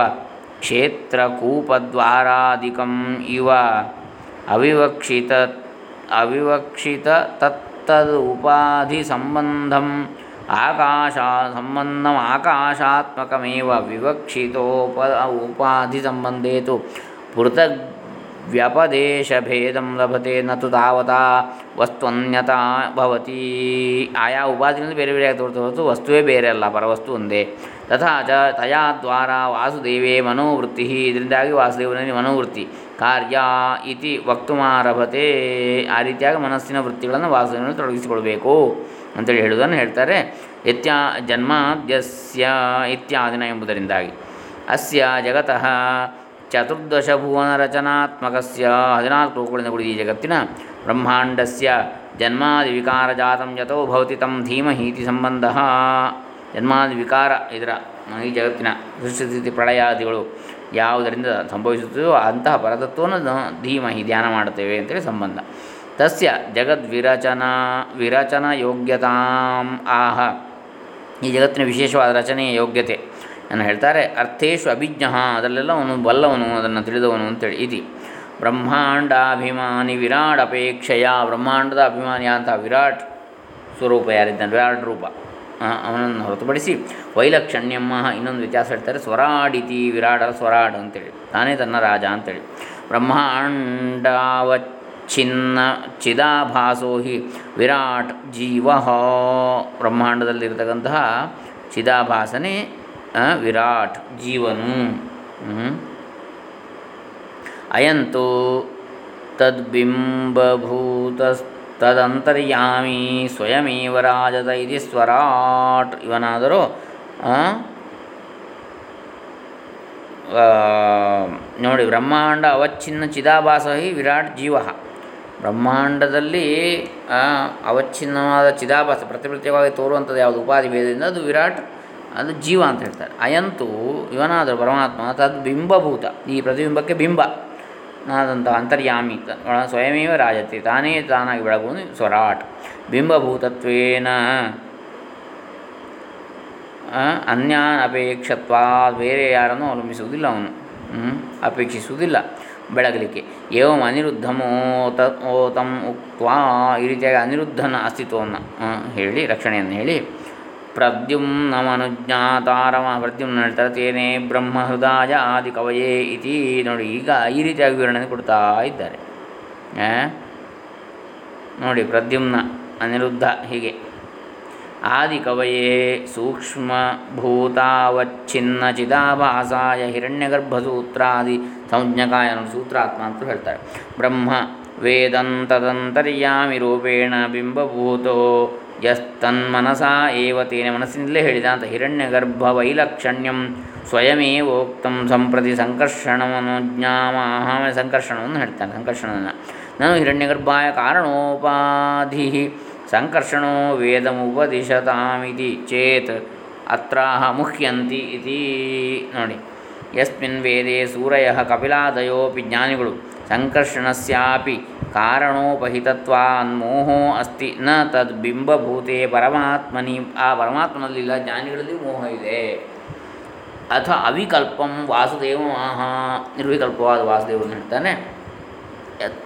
ಕ್ಷೇತ್ರಕೂಪದ್ವಾರಾದಿಕಂ ಇವ ಅವಿವಕ್ಷಿತ ಅವಿವಕ್ಷಿತ ತತ್ತದ್ ಉಪಾಧಿ ಸಂಬಂಧಂ ಆಕಾಶ ಸಂಬಂಧಂ ಆಕಾಶಾತ್ಮಕಮೇವ ವಿವಕ್ಷಿತೋಪ ಉಪಾಧಿ ಸಂಬಂಧೇ ತು ಪೃಥಗ್ ವ್ಯಪದೇಶಭೇದಂ ಲಭತೆ ನತು ತಾವತಾ ವಸ್ತುವನ್ಯತಾ ಭವತಿ ಆಯಾ ಉಪಾಧಿಗಳಿಂದ ಬೇರೆ ಬೇರೆ ಹೊರತು ಹೊರತು ವಸ್ತುವೇ ಬೇರೆ ಅಲ್ಲ ಪರವಸ್ತು ಒಂದೇ ತಥಾ ಚ ತಯಾ ದ್ವಾರ ವಾಸುದೇವೇ ಮನೋವೃತ್ತಿ ಇದರಿಂದಾಗಿ ವಾಸುದೇವನಲ್ಲಿ ಮನೋವೃತ್ತಿ ಕಾರ್ಯ ಇತಿ ವಕ್ತುಮಾರಭತೆ ಆ ರೀತಿಯಾಗಿ ಮನಸ್ಸಿನ ವೃತ್ತಿಗಳನ್ನು ವಾಸುದೇವನಲ್ಲಿ ತೊಡಗಿಸಿಕೊಳ್ಬೇಕು ಅಂತೇಳಿ ಹೇಳುವುದನ್ನು ಹೇಳ್ತಾರೆ ಇತ್ಯಾ ಜನ್ಮಾದ್ಯಸ್ಯ ಇತ್ಯಾದಿನ ಎಂಬುದರಿಂದಾಗಿ. ಅಸ್ಯ ಜಗತಃ ಚತುರ್ದಶ ಭುವನ ರಚನಾತ್ಮಕಸ್ಯ ಹದಿನಾಲ್ಕು ಲೋಕಗಳಿಂದ ಕೂಡಿದ ಈ ಜಗತ್ತಿನ ಬ್ರಹ್ಮಾಂಡಸ್ಯ ಜನ್ಮಾದಿ ವಿಕಾರ ಜಾತಂ ಯಥೋ ಭವತಿ ತಂ ಧೀಮಹೀತಿ ಸಂಬಂಧ ಜನ್ಮಾದಿ ವಿಕಾರ ಇದರ ಈ ಜಗತ್ತಿನ ಸೃಷ್ಟಿಸ್ಥಿತಿ ಪ್ರಳಯಾದಿಗಳು ಯಾವುದರಿಂದ ಸಂಭವಿಸುತ್ತದೋ ಅಂತಹ ಪರತತ್ವವನ್ನು ಧೀಮಹಿ ಧ್ಯಾನ ಮಾಡುತ್ತೇವೆ ಅಂತೇಳಿ ಸಂಬಂಧ. ತಸ್ಯ ಜಗದ್ವಿರಚನಾ ವಿರಚನ ಯೋಗ್ಯತಾಂ ಆಹ, ಈ ಜಗತ್ತಿನ ವಿಶೇಷವಾದ ರಚನೆಯ ಯೋಗ್ಯತೆ. ಅನ್ನು ಹೇಳ್ತಾರೆ, ಅರ್ಥೇಶು ಅಭಿಜ್ಞ, ಅದರಲ್ಲೆಲ್ಲ ಅವನು ಬಲ್ಲವನು, ಅದನ್ನು ತಿಳಿದವನು ಅಂತೇಳಿ. ಇತಿ, ಬ್ರಹ್ಮಾಂಡಾಭಿಮಾನಿ ವಿರಾಟ್ ಅಪೇಕ್ಷೆಯ, ಬ್ರಹ್ಮಾಂಡದ ಅಭಿಮಾನಿ ಅಂತ ವಿರಾಟ್ ಸ್ವರೂಪ ಯಾರಿದ್ದಾನೆ? ವಿರಾಟ್ ರೂಪ. ಅವನನ್ನು ಹೊರತುಪಡಿಸಿ ವೈಲಕ್ಷಣ್ಯಮ್ಮ, ಇನ್ನೊಂದು ವ್ಯತ್ಯಾಸ ಹೇಳ್ತಾರೆ, ಸ್ವರಾಡಿತಿ ವಿರಾಡ ಸ್ವರಾಡ್ ಅಂತೇಳಿ. ತಾನೇ ತನ್ನ ರಾಜ ಅಂತೇಳಿ. ಬ್ರಹ್ಮಾಂಡಾವಚ್ಛಿನ್ನ ಚಿದಾಭಾಸೋ ಹಿ ವಿರಾಟ್ ಜೀವ. ಬ್ರಹ್ಮಾಂಡದಲ್ಲಿರತಕ್ಕಂತಹ ಚಿದಾಭಾಸನೆ ವಿರಾಟ್, ಜೀವನು. ಅಯಂತೋ ತದ್ಬಿಂಬಭೂತಸ್ತದಂತರ್ಯಾಮಿ ಸ್ವಯಮೇವ ರಾಜತ ಇತಿ ಸ್ವರಾಟ್. ಇವನಾದರೂ ನೋಡಿ, ಬ್ರಹ್ಮಾಂಡ ಅವಚ್ಛಿನ್ನ ಚಿದಾಭಾಸ ವಿರಾಟ್ ಜೀವ. ಬ್ರಹ್ಮಾಂಡದಲ್ಲಿ ಅವಚ್ಛಿನ್ನವಾದ ಚಿದಾಭಾಸ ಪ್ರತಿಪ್ರತ್ಯವಾಗಿ ತೋರುವಂಥದ್ದು ಯಾವುದು? ಉಪಾಧಿ ಅದು ವಿರಾಟ್ ಅದು ಜೀವ ಅಂತ ಹೇಳ್ತಾರೆ. ಅಯಂತು ಇವನಾದರೂ ಪರಮಾತ್ಮ, ತದ್ ಬಿಂಬಭೂತ. ಈ ಪ್ರತಿಬಿಂಬಕ್ಕೆ ಬಿಂಬ. ನಾದಂಥ ಅಂತರ್ಯಾಮಿ ಸ್ವಯಮೇವ ರಾಜತೆ. ತಾನೇ ತಾನಾಗಿ ಬೆಳಗುವುದು ಸ್ವರಾಟ್. ಬಿಂಬಭೂತತ್ವೇನ ಅನ್ಯಾನ್ ಅಪೇಕ್ಷತ್ವ ಬೇರೆ ಯಾರನ್ನು ಅವಲಂಬಿಸುವುದಿಲ್ಲ ಅವನು? ಅಪೇಕ್ಷಿಸುವುದಿಲ್ಲ ಬೆಳಗಲಿಕ್ಕೆ. ಏವಂ ಅನಿರುದ್ಧಮೋ ತ, ಓ ತಮ್ ಉಕ್ತ್ವಾ. ಈ ರೀತಿಯಾಗಿ ಅನಿರುದ್ಧನ ಅಸ್ತಿತ್ವವನ್ನು ಹೇಳಿ, ರಕ್ಷಣೆಯನ್ನು ಹೇಳಿ ಪ್ರದ್ಯುಮ್ನಮನುಜ್ಞಾತಾರಮ ಪ್ರದ್ಯುಮ್ನ ಹೇಳ್ತಾರೆ ತೇನೇ ಬ್ರಹ್ಮ ಹೃದಯ ಆದಿ ಕವಯೇ ಇತಿ ನೋಡಿ, ಈಗ ಈ ರೀತಿಯಾಗಿ ವಿವರಣೆ ಕೊಡ್ತಾ ಇದ್ದಾರೆ? ನೋಡಿ, ಪ್ರದ್ಯುಮ್ನ ಅನಿರುದ್ಧ ಹೀಗೆ. ಆದಿ ಕವಯೇ ಸೂಕ್ಷ್ಮ ಭೂತಾವಚ್ಛಿನ್ನ ಚಿದಾಭಾಸಾಯ ಹಿರಣ್ಯಗರ್ಭಸೂತ್ರಾದಿ ಸಂಜ್ಞಕಾಯ ಸೂತ್ರಾತ್ಮ ಅಂತ ಹೇಳ್ತಾರೆ. ಬ್ರಹ್ಮ ವೇದಂತದಂತರ್ಯಾಮಿ ರೂಪೇಣ ಬಿಂಬಭೂತೋ ಯಸ್ತನ್ಮನಸಾ ಏವ ತೇನ ಮನಸ್ಸಿನಲ್ಲೇ ಹೇಳಿದ ಅಂತ ಹಿರಣ್ಯಗರ್ಭ ವೈಲಕ್ಷಣ್ಯಂ ಸ್ವಯಮೇವೋಕ್ತಂ ಸಂಪ್ರತಿ ಸಂಕರ್ಷಣವನ್ನು ಜ್ಞಾಮ ಸಂಕರ್ಷಣವನ್ನು ಹೇಳ್ತಾನೆ, ಸಂಕರ್ಷಣವನ್ನು. ನಾನು ಹಿರಣ್ಯಗರ್ಭಾಯ ಕಾರಣೋಪಾಧಿ ಸಂಕರ್ಷಣೋ ವೇದಮುಪದಿಶತಾಮಿತಿ ಚೇತ್ ಅತ್ರಾಹ ಮುಖ್ಯಂತಿ ಇತಿ. ನೋಡಿ, ಯಸ್ಮಿನ್ ವೇದೆ ಸೂರಯ ಕಪಿಲಾದಯೋಪಿ ಜ್ಞಾನಿಗಳು ಸಂಕರ್ಷಣಸ್ಯಾಪಿ ಕಾರಣೋಪಹಿತತ್ವಾನ್ಮೋಹೋ ಅಸ್ತಿ. ನ ತದ್ ಬಿಂಬಭೂತೆ ಪರಮಾತ್ಮನಿ. ಆ ಪರಮಾತ್ಮನಲ್ಲಿಲ್ಲ ಜ್ಞಾನಿಗಳಲ್ಲಿ ಮೋಹ ಇದೆ. ಅಥ ಅವಿಕಲ್ಪಂ ವಾಸುದೇವ ಆಹ ನಿರ್ವಿಕಲ್ಪವಾದ ವಾಸುದೇವನು ಹೇಳ್ತಾನೆ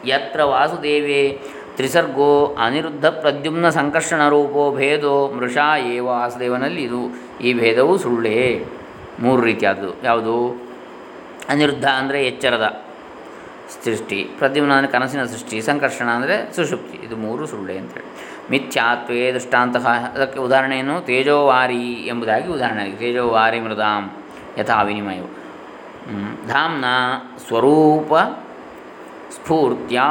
ಯತ್ರ ವಾಸುದೇವೇ ತ್ರಿಸರ್ಗೋ ಅನಿರುದ್ಧ ಪ್ರದ್ಯುಮ್ನ ಸಂಕರ್ಷಣ ರೂಪೋ ಭೇದೋ ಮೃಷಾ ಏ ವಾಸುದೇವನಲ್ಲಿ ಇದು. ಈ ಭೇದವು ಸುಳ್ಳೇ. ಮೂರು ರೀತಿಯಾದದು. ಯಾವುದು? ಅನಿರುದ್ಧ ಅಂದರೆ ಎಚ್ಚರದ. ಸೃಷ್ಟಿ ಪ್ರದ್ಯುಮ್ನ ಅಂದರೆ ಕನಸಿನ ಸೃಷ್ಟಿ, ಸಂಕರ್ಷಣ ಅಂದರೆ ಸುಷುಪ್ತಿ. ಇದು ಮೂರು ಸುಳ್ಳೆ ಅಂತೇಳಿ ಮಿಥ್ಯಾತ್ವೇ ದೃಷ್ಟಾಂತಹ ಅದಕ್ಕೆ ಉದಾಹರಣೆಯನ್ನು ತೇಜೋವಾರಿ ಎಂಬುದಾಗಿ ಉದಾಹರಣೆ ಆಗಿದೆ ತೇಜೋವಾರಿ ಮೃದಾಂ ಯಥಾ ವಿನಿಮಯವು. ಹ್ಮ್. ಧಾಮ್ನ ಸ್ವರೂಪ ಸ್ಫೂರ್ತಿಯ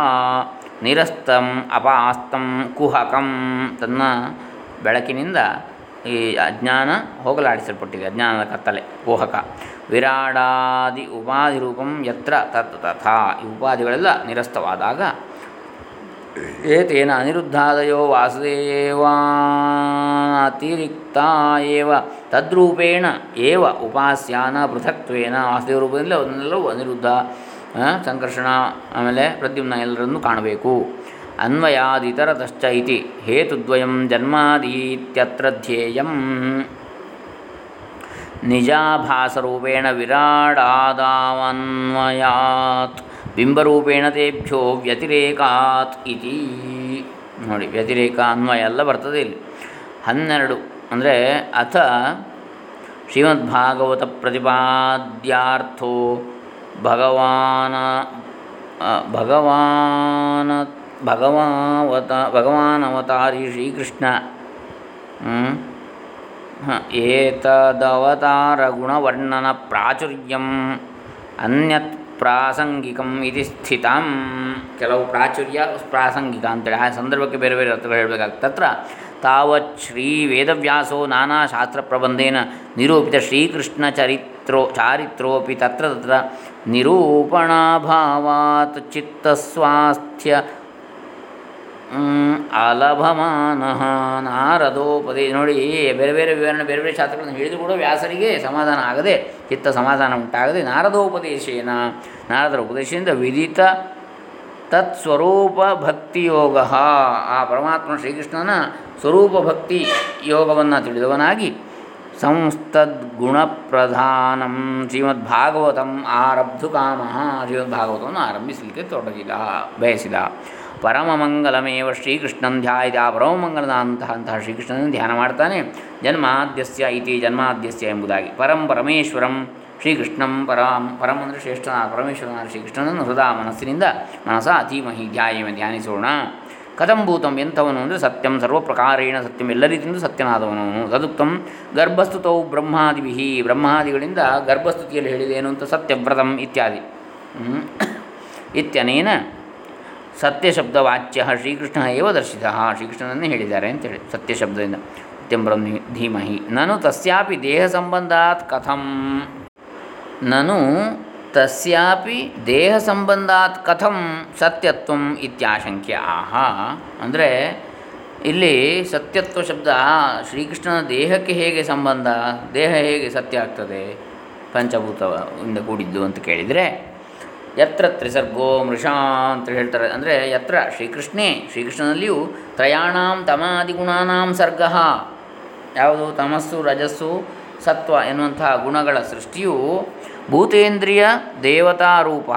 ನಿರಸ್ತಂ ಅಪಾಸ್ತಂ ಕುಹಕಂ ತನ್ನ ಬೆಳಕಿನಿಂದ ಈ ಅಜ್ಞಾನ ಹೋಗಲಾಡಿಸಲ್ಪಟ್ಟಿದೆ. ಅಜ್ಞಾನದ ಕತ್ತಲೆ, ಕುಹಕ. ವಿರಾಡಾದಿ ಉಪಾಧಿ ರೂಪಂ ಯತ್ರ ತತ್ ತಥಾ. ಈ ಉಪಾಧಿಗಳೆಲ್ಲ ನಿರಸ್ತವಾದಾಗ ಏತೇನ ಅನಿರುದ್ಧಾದಯೋ ವಾಸುದೇವಾತಿರಿಕ್ತ ತದ್ರೂಪೇಣ ಏವ ಉಪಾಸ್ಯಾನ ಪೃಥಕ್ವೇನ ವಾಸುದೇವ ರೂಪದಿಂದ ಅವನ್ನೆಲ್ಲವೂ ಅನಿರುದ್ಧ ಸಂಕರ್ಷಣ, ಆಮೇಲೆ ಪ್ರದ್ಯುಮ್ನ ಎಲ್ಲರನ್ನು ಕಾಣಬೇಕು. ಅನ್ವಯಾದಿತರತಶ್ಚ ಇತಿ. ಹೇತುದ್ವಯಂ ಜನ್ಮಾದೀತ್ಯತ್ರ ಧ್ಯೇಯಂ ನಿಜಾಭಾಸರೂಪೇಣ ವಿರಾಡಾದಾವನ್ವಯಾತ್. ಬಿಂಬರೂಪೇಣ ತೇಭ್ಯೋ ವ್ಯತಿರೇಕಾತ್ ಇತಿ. ನೋಡಿ, ವ್ಯತಿರೇಕ ಅನ್ವಯ ಎಲ್ಲ ಬರ್ತದೆ ಇಲ್ಲಿ. ಹನ್ನೆರಡು ಅಂದರೆ ಅಥ ಶ್ರೀಮದ್ಭಾಗವತ ಪ್ರತಿಪಾದ್ಯಾರ್ಥೋ ಭಗವಾನ ಭಗವಾನ, ಭಗವಾವತ, ಭಗವಾನವತಾರಿ ಶ್ರೀಕೃಷ್ಣ. ಹ್ಮ್? ಹ, ಏತದವತಾರಗುಣವರ್ಣನ ಪ್ರಾಚುರ್ಯಂ ಅನ್ಯತ್ ಪ್ರಾಸಂಗಿಕಂ ಇತಿ ಸ್ಥಿತಂ ಕೆಲವು ಪ್ರಾಚುರ್ಯ ಪ್ರಾಸಂಗಿಕ ಅಂತೇಳಿ ಆ ಸಂದರ್ಭಕ್ಕೆ ಬೇರೆ ಬೇರೆ ಅರ್ಥಗಳು ಹೇಳಬೇಕಾಗ್ತದೆ ತತ್ರ ತಾವತ್ ಶ್ರೀ ವೇದವ್ಯಾಸೋ ನಾನಾ ಶಾಸ್ತ್ರ ಪ್ರಬಂಧೇನ ನಿರೂಪಿತ ಶ್ರೀಕೃಷ್ಣ ಚರಿತ್ರೋ ಚಾರಿತ್ರೋಪಿ ತತ್ರ ತತ್ರ ನಿರೂಪಣಾಭಾವಾತ್ ಚಿತ್ತಸ್ವಾಸ್ಥ್ಯ ನಾರದೋಪದಿ ನಾರದೋಪದೇ. ನೋಡಿ, ಬೇರೆ ಬೇರೆ ವಿವರಣೆ, ಬೇರೆ ಬೇರೆ ಶಾಸ್ತ್ರಗಳನ್ನು ಹಿಡಿದು ಕೂಡ ವ್ಯಾಸರಿಗೆ ಸಮಾಧಾನ ಆಗದೆ, ಚಿತ್ತ ಸಮಾಧಾನ ಉಂಟಾಗದೆ ನಾರದೋಪದೇಶೇನ ನಾರದರ ಉಪದೇಶದಿಂದ ವಿದಿತ ತತ್ಸ್ವರೂಪ ಭಕ್ತಿಯೋಗ ಆ ಪರಮಾತ್ಮ ಶ್ರೀಕೃಷ್ಣನ ಸ್ವರೂಪ ಭಕ್ತಿ ಯೋಗವನ್ನು ತಿಳಿದವನಾಗಿ ಸಂಸ್ತದ್ಗುಣಪ್ರಧಾನಂ ಶ್ರೀಮದ್ಭಾಗವತಂ ಆರಬ್ಧು ಕಾಮ ಶ್ರೀಮದ್ಭಾಗವತವನ್ನು ಆರಂಭಿಸಲಿಕ್ಕೆ ತೊಡಗಿದ, ಬಯಸಿದ. ಪರಮಮಂಗಲಮೇವ ಶ್ರೀಕೃಷ್ಣನ್ ಧ್ಯಾಯದ ಆ ಪರಮಮಂಗಲದ ಅಂತಹ ಅಂತಹ ಶ್ರೀಕೃಷ್ಣನನ್ನು ಧ್ಯಾನ ಮಾಡ್ತಾನೆ. ಜನ್ಮಾದ್ಯಸ್ಯ ಇತಿ ಜನ್ಮಾದ್ಯಸ್ಯ ಎಂಬುದಾಗಿ. ಪರಂ ಪರಮೇಶ್ವರಂ ಶ್ರೀಕೃಷ್ಣಂ ಪರಂ ಪರಂ ಅಂದರೆ ಶ್ರೇಷ್ಠನಾದ ಪರಮೇಶ್ವರನಾದ ಶ್ರೀಕೃಷ್ಣನನ್ನು ಹೃದಯ ಮನಸ್ಸಿನಿಂದ ಮನಸ ಅತೀಮಹಿ ಧ್ಯಾಯಮ ಧ್ಯಾನಿಸೋಣ. ಕಥಂಭೂತಂ ಎಂಥವನು ಅಂದರೆ ಸತ್ಯಂ, ಸರ್ವಪ್ರಕಾರೇಣ ಸತ್ಯಂ ಎಲ್ಲ ರೀತಿಯಿಂದ ಸತ್ಯನಾದವನು. ತದುಕ್ತಂ ಗರ್ಭಸ್ತುತೌ ಬ್ರಹ್ಮಾದಿಭಿ. ಬ್ರಹ್ಮಾದಿಗಳಿಂದ ಗರ್ಭಸ್ತುತಿಯಲ್ಲಿ ಹೇಳಿದೇನು ಅಂತ ಸತ್ಯವ್ರತಂ ಇತ್ಯಾದಿ. ಇತ್ಯನೇನ ಸತ್ಯಶಬ್ದವಾಚ್ಯ ಶ್ರೀಕೃಷ್ಣ ಏವ ದರ್ಶಿತ. ಶ್ರೀಕೃಷ್ಣನನ್ನೇ ಹೇಳಿದ್ದಾರೆ ಅಂತೇಳಿ ಸತ್ಯಶಬ್ದದಿಂದ. ಸತ್ಯಂ ಧೀಮಹಿ. ನಾನು ತಸ್ಯಾಪಿ ದೇಹ ಸಂಬಂಧಾತ್ ಕಥಂ. ನಾನು ತಸ್ಯಾಪಿ ದೇಹ ಸಂಬಂಧಾತ್ ಕಥಂ ಸತ್ಯತ್ವ ಇತ್ಯಾಶಂಕ್ಯ. ಆಹ. ಅಂದರೆ ಇಲ್ಲಿ ಸತ್ಯತ್ವ ಶಬ್ದ ಶ್ರೀಕೃಷ್ಣನ ದೇಹಕ್ಕೆ ಹೇಗೆ ಸಂಬಂಧ? ದೇಹ ಹೇಗೆ ಸತ್ಯ ಆಗ್ತದೆ? ಪಂಚಭೂತದಿಂದ ಕೂಡಿದ್ದು ಅಂತ ಕೇಳಿದರೆ ಯತ್ರ ತ್ರಿಸರ್ಗೋ ಮೃಷಾ ಅಂತ ಹೇಳ್ತಾರೆ. ಅಂದರೆ ಯತ್ರ ಶ್ರೀಕೃಷ್ಣೇ, ಶ್ರೀಕೃಷ್ಣನಲ್ಲಿಯೂ ತ್ರಯಾಣಾಂ ತಮಾದಿಗುಣಾನಾಂ ಸರ್ಗ. ಯಾವುದು? ತಮಸ್ಸು, ರಜಸ್ಸು, ಸತ್ವ ಎನ್ನುವಂತಹ ಗುಣಗಳ ಸೃಷ್ಟಿಯು ಭೂತೇಂದ್ರಿಯ ದೇವತಾರೂಪ.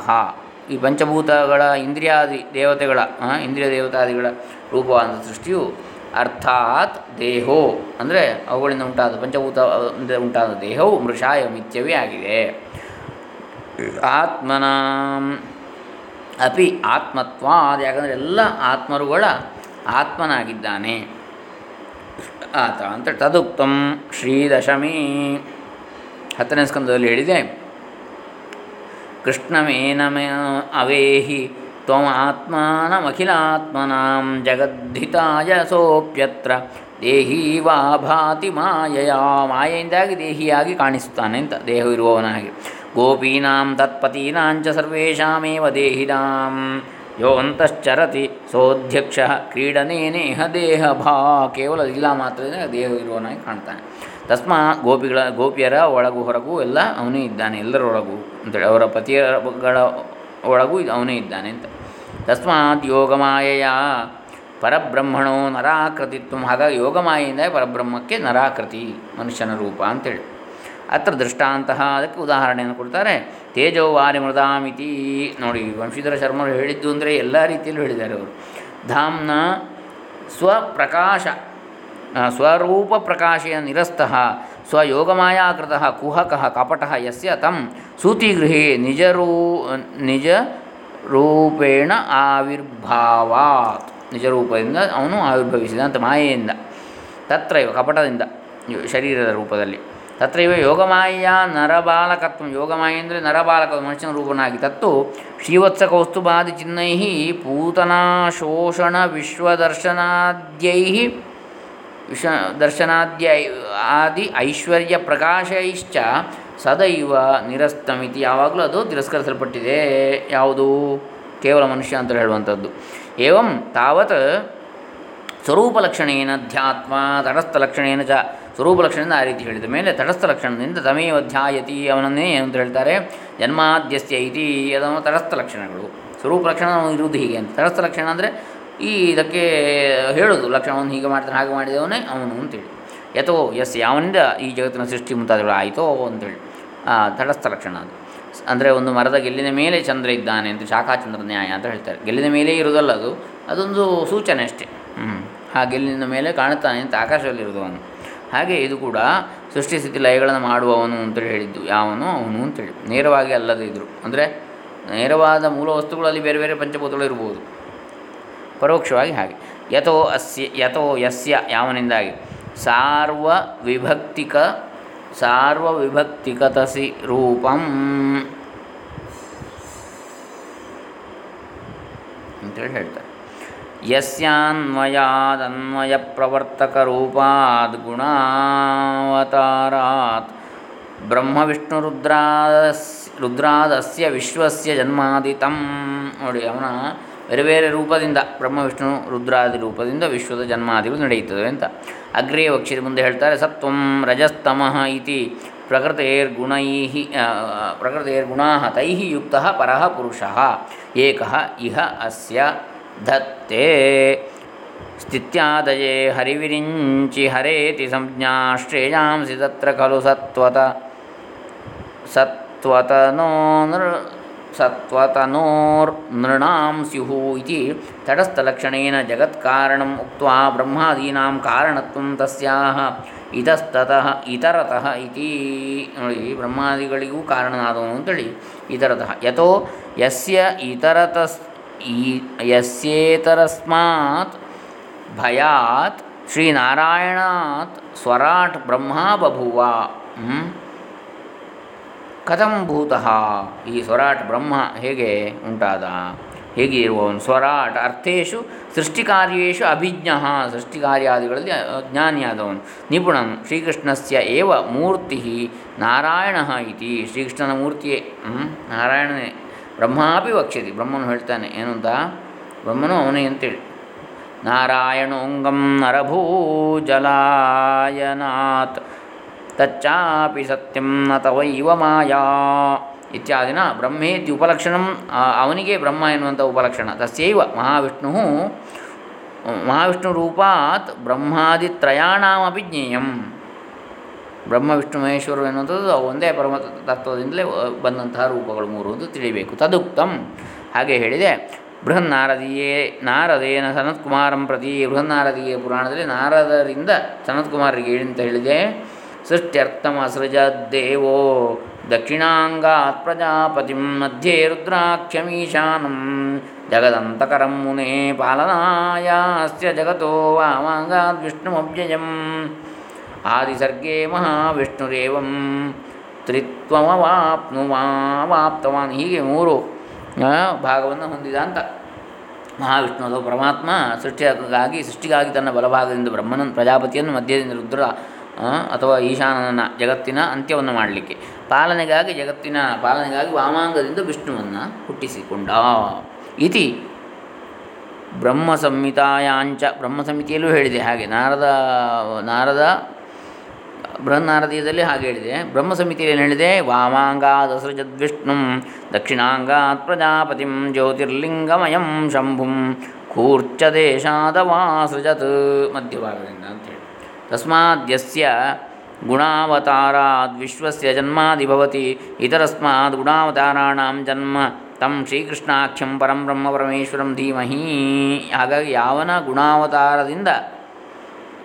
ಈ ಪಂಚಭೂತಗಳ ಇಂದ್ರಿಯಾದಿ ದೇವತೆಗಳ ಇಂದ್ರಿಯ ದೇವತಾದಿಗಳ ರೂಪವಾದ ಸೃಷ್ಟಿಯು ಅರ್ಥಾತ್ ದೇಹೋ. ಅಂದರೆ ಅವುಗಳಿಂದ ಉಂಟಾದ ಪಂಚಭೂತ ಉಂಟಾದ ದೇಹವು ಮೃಷಾಯ ಮಿಥ್ಯವೇ ಆಗಿದೆ. ಆತ್ಮನ. ಅಪಿ ಆತ್ಮತ್ವ ಯಾಕಂದರೆ ಎಲ್ಲ ಆತ್ಮರುಗಳ ಆತ್ಮನಾಗಿದ್ದಾನೆ. ಆತ ಅಂತ ತದುಕ್ತಂ ಶ್ರೀದಶಮಿ. ಹತ್ತನೇ ಸ್ಕಂದದಲ್ಲಿ ಹೇಳಿದೆ ಕೃಷ್ಣಮೇನಮ ಅವೇಹಿ ತ್ವಮಾತ್ಮಾನಮಖಿಲಾತ್ಮನಾಂ ಜಗದ್ಧಿತಾಯ ಸೋಪ್ಯತ್ರ. ದೇಹಿ ವಾ ಭಾತಿ ಮಾಯಯ, ಮಾಯೆಯಿಂದಾಗಿ ದೇಹಿಯಾಗಿ ಕಾಣಿಸುತ್ತಾನೆ ಅಂತ, ದೇಹವಿರುವವನಾಗಿ. ಗೋಪೀನಾಂ ತತ್ಪತೀನಾಂಚ ಸರ್ವೇಷಾಮೇವ ದೇಹಿನಾಂ ಯೋಂತಶ್ಚರತಿ ಸೋಧ್ಯಕ್ಷ ಕ್ರೀಡನೇನೇಹ ದೇಹ ಭಾ ಕೇವಲ ಇಲ್ಲ ಮಾತ್ರ ದೇಹ ಇರುವವನಾಗಿ ಕಾಣ್ತಾನೆ। ತಸ್ಮಾ ಗೋಪಿಗಳ, ಗೋಪಿಯರ ಒಳಗು ಹೊರಗು ಎಲ್ಲ ಅವನೇ ಇದ್ದಾನೆ ಎಲ್ಲರೊಳಗೂ ಅಂತೇಳಿ ಅವರ ಪತಿಯಗಳ ಒಳಗೂ ಅವನೇ ಇದ್ದಾನೆ ಅಂತ. ತಸ್ಮಾತ್ ಯೋಗಮಾಯೆಯ ಪರಬ್ರಹ್ಮಣೋ ನರಾಕೃತಿತ್ವ, ಹಾಗಾಗಿ ಯೋಗಮಾಯೆಯಿಂದ ಪರಬ್ರಹ್ಮಕ್ಕೆ ನರಾಕೃತಿ, ಮನುಷ್ಯನ ರೂಪ ಅಂತೇಳಿ ಅತ್ರ ದೃಷ್ಟಾಂತ ಅದಕ್ಕೆ ಉದಾಹರಣೆಯನ್ನು ಕೊಡ್ತಾರೆ. ತೇಜೋ ವಾರಿ ಮೃದಾಮಿತಿ ನೋಡಿ, ವಂಶೀಧರ ಶರ್ಮರು ಹೇಳಿದ್ದು ಅಂದರೆ ಎಲ್ಲ ರೀತಿಯಲ್ಲೂ ಹೇಳಿದ್ದಾರೆ ಅವರು. ಧಾಮ್ನ ಸ್ವಪ್ರಕಾಶ ಸ್ವರೂಪ ಪ್ರಕಾಶೆಯ ನಿರಸ್ತಃ, ಸ್ವಯೋಗಮಾಯಾಕೃತ ಕುಹಕ ಕಪಟ ಯಸ್ಯ ತಂ ಸೂತಿಗೃಹೇ ನಿಜರೂ, ನಿಜ ರೂಪೇಣ ಆವಿರ್ಭಾವಾತ್. ನಿಜರೂಪದಿಂದ ಅವನು ಆವಿರ್ಭವಿಸಿದ ಅಂತ ಮಾಯೆಯಿಂದ ತತ್ರ ಕಪಟದಿಂದ ಶರೀರದ ರೂಪದಲ್ಲಿ. ತತ್ರೈವ ಯೋಗಮಾಯ ನರಬಾಲಕತ್ವ. ಯೋಗಮಾಯ ಅಂದರೆ ನರಬಾಲಕ ಮನುಷ್ಯನ ರೂಪನಾಗಿ. ತತ್ತು ಶ್ರೀವತ್ಸ ಕೌಸ್ತುಭಾದಿ ಚಿನ್ನೈ ಪೂತನಾಶೋಷಣ ವಿಶ್ವದರ್ಶನಾದ್ಯೈ ವಿಷ ದರ್ಶನಾದ್ಯ ಆದಿ ಐಶ್ವರ್ಯ ಪ್ರಕಾಶೈಶ್ಚ ಸದೈವ ನಿರಸ್ತಮಿತಿ. ಯಾವಾಗಲೂ ಅದು ತಿರಸ್ಕರಿಸಲ್ಪಟ್ಟಿದೆ. ಯಾವುದು? ಕೇವಲ ಮನುಷ್ಯ ಅಂತ ಹೇಳುವಂಥದ್ದು. ಏವಂ ತಾವತ್ ಸ್ವರೂಪಲಕ್ಷಣೇನ ಧ್ಯಾತ್ಮ, ತಟಸ್ಥಲಕ್ಷಣೇನ ಚ ಸ್ವರೂಪಲಕ್ಷಣದಿಂದ ಆ ರೀತಿ ಹೇಳಿದ ಮೇಲೆ ತಟಸ್ಥ ಲಕ್ಷಣದಿಂದ ತಮೇವ ಧ್ಯಾಯತಿ ಅವನನ್ನೇ ಅಂತ ಹೇಳ್ತಾರೆ. ಜನ್ಮಾದ್ಯಸ್ಯ ಇತಿ ಅದನ್ನು ತಟಸ್ಥ ಲಕ್ಷಣಗಳು. ಸ್ವರೂಪ ಲಕ್ಷಣ ಇರುವುದು ಹೀಗೆ ಅಂತ. ತಟಸ್ಥ ಲಕ್ಷಣ ಅಂದರೆ ಈ ಇದಕ್ಕೆ ಹೇಳೋದು, ಲಕ್ಷಣವನ್ನು ಹೀಗೆ ಮಾಡ್ತಾನೆ, ಹಾಗೆ ಮಾಡಿದವನೇ ಅವನು ಅಂತೇಳಿ ಯಥೋ ಎಸ್ ಯಾವನಿಂದ ಈ ಜಗತ್ತಿನ ಸೃಷ್ಟಿ ಮುಂತಾದಗಳು ಆಯಿತೋ ಅಂತೇಳಿ ತಟಸ್ಥ ಲಕ್ಷಣ ಅದು. ಅಂದರೆ ಒಂದು ಮರದ ಗೆಲ್ಲಿನ ಮೇಲೆ ಚಂದ್ರ ಇದ್ದಾನೆ ಅಂತ ಶಾಖಾಚಂದ್ರ ನ್ಯಾಯ ಅಂತ ಹೇಳ್ತಾರೆ. ಗೆಲ್ಲಿನ ಮೇಲೆ ಇರೋದಲ್ಲ ಅದು, ಅದೊಂದು ಸೂಚನೆ ಅಷ್ಟೇ. ಹ್ಞೂ ಆ ಗೆಲ್ಲಿನ ಮೇಲೆ ಕಾಣುತ್ತಾನೆ ಅಂತ ಆಕಾಶದಲ್ಲಿರೋದು ಅವನು. ಹಾಗೆ ಇದು ಕೂಡ ಸೃಷ್ಟಿ ಸ್ಥಿತಿ ಲಯಗಳನ್ನು ಮಾಡುವವನು ಅಂತೇಳಿ ಹೇಳಿದ್ದು, ಯಾವನು? ಅವನು ಅಂತೇಳಿ ನೇರವಾಗಿ ಅಲ್ಲದೇ ಇದ್ದರು ಅಂದರೆ ನೇರವಾದ ಮೂಲ ವಸ್ತುಗಳಲ್ಲಿ ಬೇರೆ ಬೇರೆ ಪಂಚಭೂತಗಳು ಇರ್ಬೋದು. ಪರೋಕ್ಷವಾಗಿ ಹಾಗೆ. ಯಥೋ ಅಸ್ಯ, ಯಥೋ ಯಸ್ಯ ಯಾವನಿಂದಾಗಿ ಸಾರ್ವ ವಿಭಕ್ತಿಕ, ಸಾರ್ವ ವಿಭಕ್ತಿಕತಸಿ ರೂಪಂ. ಅಂತೇಳಿ ಹೇಳ್ತಾರೆ. ಯಸ್ಯಾನ್ವಯಾದನ್ವಯ ಪ್ರವರ್ತಕ ರೂಪಾದ್ ಗುಣಾವತಾರಾತ್ ಬ್ರಹ್ಮ ವಿಷ್ಣು ರುದ್ರಾಸ್ ರುದ್ರಾದಸ್ಯ ವಿಶ್ವಸ್ಯ ಜನ್ಮಾದಿತಂ ನೋಡಿ, ಅವನ ಬೇರೆ ಬೇರೆ ರೂಪದಿಂದ ಬ್ರಹ್ಮ ವಿಷ್ಣು ರುದ್ರಾದಿ ರೂಪದಿಂದ ವಿಶ್ವದ ಜನ್ಮಾದಿಗಳು ನಡೆಯುತ್ತದೆ ಅಂತ ಅಗ್ರೇ ವಕ್ಷಿರಿ ಮುಂದೆ ಹೇಳ್ತಾರೆ, ಸತ್ವಂ ರಜಸ್ತಮಃ ಇತಿ ಪ್ರಕೃತೇರ್ಗುಣೈ ಪ್ರಕೃತೇರ್ಗುಣಾ ತೈ ಯುಕ್ತ ಪರಃ ಪುರುಷಃ, ಏಕ ಇಹ ಅಸ್ಯ ಧತ್ತೆ ಸ್ಥಿತ್ಯಾದಯೇ ಹರಿವಿರಿಂಚಿ ಹರೇತಿ ಸಂಜ್ಞಾ ಶ್ರೇಯಾಂಸಿ ತತ್ರ ಖಲು ಸತ್ವತ. ಸತ್ವತನೋ ನೃ ಸತ್ವತನೋರ್ ನೃಣಾಂ ಸ್ಯುಹು ಇತಿ ತಟಸ್ಥಲಕ್ಷಣೇನ ಜಗತ್ಕಾರಣಂ ಉಕ್ತ್ವಾ ಬ್ರಹ್ಮಾದೀನಾಂ ಕಾರಣತ್ವಂ ತಸ್ಯಾಹ. ಇತಸ್ತತಃ ಇತರತಃ ಇತಿ. ನೋಡಿ ಬ್ರಹ್ಮಾದಿಗಳಿಗೂ ಕಾರಣನಾದವನು ಅಂತೇಳಿ. ಇತರತಃ. ಯಥೋ ಯಸ್ಯ ಇತರತಸ್ ಈ ಯಸ್ಯೇತರಸ್ಮಾತ್ ಭಯಾತ್ ಶ್ರೀನಾರಾಯಣಾತ್ ಸ್ವರಾಟ್ ಬ್ರಹ್ಮ ಬಭುವ. ಕಥಂ ಭೂತಃ. ಈ ಸ್ವರಾಟ್ ಬ್ರಹ್ಮ ಹೇಗೆ ಉಂಟಾದ? ಹೇಗೆ ಇರುವವನು? ಸ್ವರಾಟ್ ಅರ್ಥೇಶು ಸೃಷ್ಟಿಕಾರ್ಯೇಶು ಅಭಿಜ್ಞ. ಸೃಷ್ಟಿಕಾರ್ಯಾದಿಗಳಲ್ಲಿ ಜ್ಞಾನಿಯಾದವನು. ನಿಪುಣನು ಶ್ರೀಕೃಷ್ಣಸ್ಯ ಏವ ಮೂರ್ತಿ ನಾರಾಯಣ ಇತಿ. ಶ್ರೀಕೃಷ್ಣನ ಮೂರ್ತಿಯೇ? ನಾರಾಯಣನೇ. ಬ್ರಹ್ಮಾಪಿ ವಕ್ಷ್ಯತಿ ಬ್ರಹ್ಮನು ಹೇಳ್ತಾನೆ ಏನು ಅಂತ ಬ್ರಹ್ಮನು ಅವನೇ ಅಂತೇಳಿ. ನಾರಾಯಣೋಂಗಂ ನರಭೂಜಲಾಯನಾತ್, ತಚ್ಚಾಪಿ ಸತ್ಯಂ ನ ತವೈವ ಮಾಯಾ. ಇತ್ಯಾದಿನ ಬ್ರಹ್ಮೇತಿ ಉಪಲಕ್ಷಣಂ ಅವನಿಗೆ ಬ್ರಹ್ಮ ಎನ್ನುವಂಥ ಉಪಲಕ್ಷಣ. ತಸ್ಯೈವ ಮಹಾವಿಷ್ಣು ಮಹಾವಿಷ್ಣು ರೂಪಾತ್ ಬ್ರಹ್ಮಾದಿತ್ರಯಾಣಮಪಿ ಜ್ಞೇಯಂ ಬ್ರಹ್ಮ, ವಿಷ್ಣು, ಮಹೇಶ್ವರ ಎನ್ನುವಂಥದ್ದು ಒಂದೇ ಪರಮ ತತ್ವದಿಂದಲೇ ಬಂದಂತಹ ರೂಪಗಳು ಮೂರು ಅಂತ ತಿಳಿಬೇಕು ತದುಕ್ತಂ. ಹಾಗೆ ಹೇಳಿದೆ. ಬೃಹನ್ನಾರದಿಯೇ, ನಾರದೇನ ಸನತ್ಕುಮಾರಂ ಪ್ರತಿ ಬೃಹನ್ನಾರದಿಯ ಪುರಾಣದಲ್ಲಿ ನಾರದರಿಂದ ಸನತ್ಕುಮಾರರಿಗೆ ಅಂತ ಹೇಳಿದೆ. ಸೃಷ್ಟ್ಯರ್ಥಮಸೃಜದ್ದೇವೋ ದಕ್ಷಿಣಾಂಗಾತ್ ಪ್ರಜಾಪತಿಂ ಮಧ್ಯೆ ರುದ್ರಾಕ್ಷಮೀಶಾನಂ ಜಗದಂತಕರಂ ಮುನೇ ಪಾಲನಾಯಾಸ್ಯ ಜಗತೋ ವಾಮಾಂಗಾದ್ ವಿಷ್ಣುಮವ್ಯಯಂ. ಆದಿಸರ್ಗೇ ಮಹಾವಿಷ್ಣುರೇವಂ. ತ್ರಿತ್ವಮವಾಪ್ನುವಾಪ್ತವಾನ್ ಹೀಗೆ ಮೂರು ಭಾಗವನ್ನು ಹೊಂದಿದ ಅಂತ. ಮಹಾವಿಷ್ಣು ಅಥವಾ ಪರಮಾತ್ಮ ಸೃಷ್ಟಿಗಾಗಿ ಸೃಷ್ಟಿಗಾಗಿ ತನ್ನ ಬಲಭಾಗದಿಂದ ಬ್ರಹ್ಮನ ಪ್ರಜಾಪತಿಯನ್ನು ಮಧ್ಯದಿಂದ ರುದ್ರ ಅಥವಾ ಈಶಾನನ ಜಗತ್ತಿನ ಅಂತ್ಯವನ್ನು ಮಾಡಲಿಕ್ಕೆ. ಪಾಲನೆಗಾಗಿ ಜಗತ್ತಿನ, ಪಾಲನೆಗಾಗಿ ವಾಮಾಂಗದಿಂದ ವಿಷ್ಣುವನ್ನು ಹುಟ್ಟಿಸಿಕೊಂಡ. ಇತಿ ಬ್ರಹ್ಮ ಸಂಹಿತಾಯಾಂಚ ಬ್ರಹ್ಮ ಸಂಹಿತೆಯಲ್ಲೂ ಹೇಳಿದೆ ಹಾಗೆ. ನಾರದ ನಾರದ ಬೃಹನ್ನಾರದೀಯದಲ್ಲಿ ಹಾಗೆ ಹೇಳಿದೆ. ಬ್ರಹ್ಮ ಸಮಿತಿಯಲ್ಲಿ ಹೇಳಿದೆ? ವಾಮಾಂಗಾದಸೃಜದ್ ಸೃಜದ್ವಿಷ್ಣು ದಕ್ಷಿಣಾಂಗಾತ್ ಪ್ರಜಾಪತಿಂ, ಜ್ಯೋತಿರ್ಲಿಂಗಮಯಂ ಶಂಭುಂ ಕೂರ್ಚ ಸೃಜತ್ ಮಧ್ಯಭಾಗದಿಂದ ಅಂತೇಳಿ ತಸ್ಮಾದ್ಯಸ್ಯ ಗುಣಾವತಾರಾದ್ ವಿಶ್ವಸ್ಯ ಜನ್ಮಾದಿಭವತಿ ಇತರಸ್ಮಾತ್ ಗುಣಾವತಾರಾಣಾಂ ಜನ್ಮ ತಂ ಶ್ರೀಕೃಷ್ಣಾಖ್ಯಂ ಪರಂ ಬ್ರಹ್ಮ ಪರಮೇಶ್ವರಂ ಧೀಮಹಿ. ಹಾಗಾಗಿ ಯಾವನ ಗುಣಾವತಾರದಿಂದ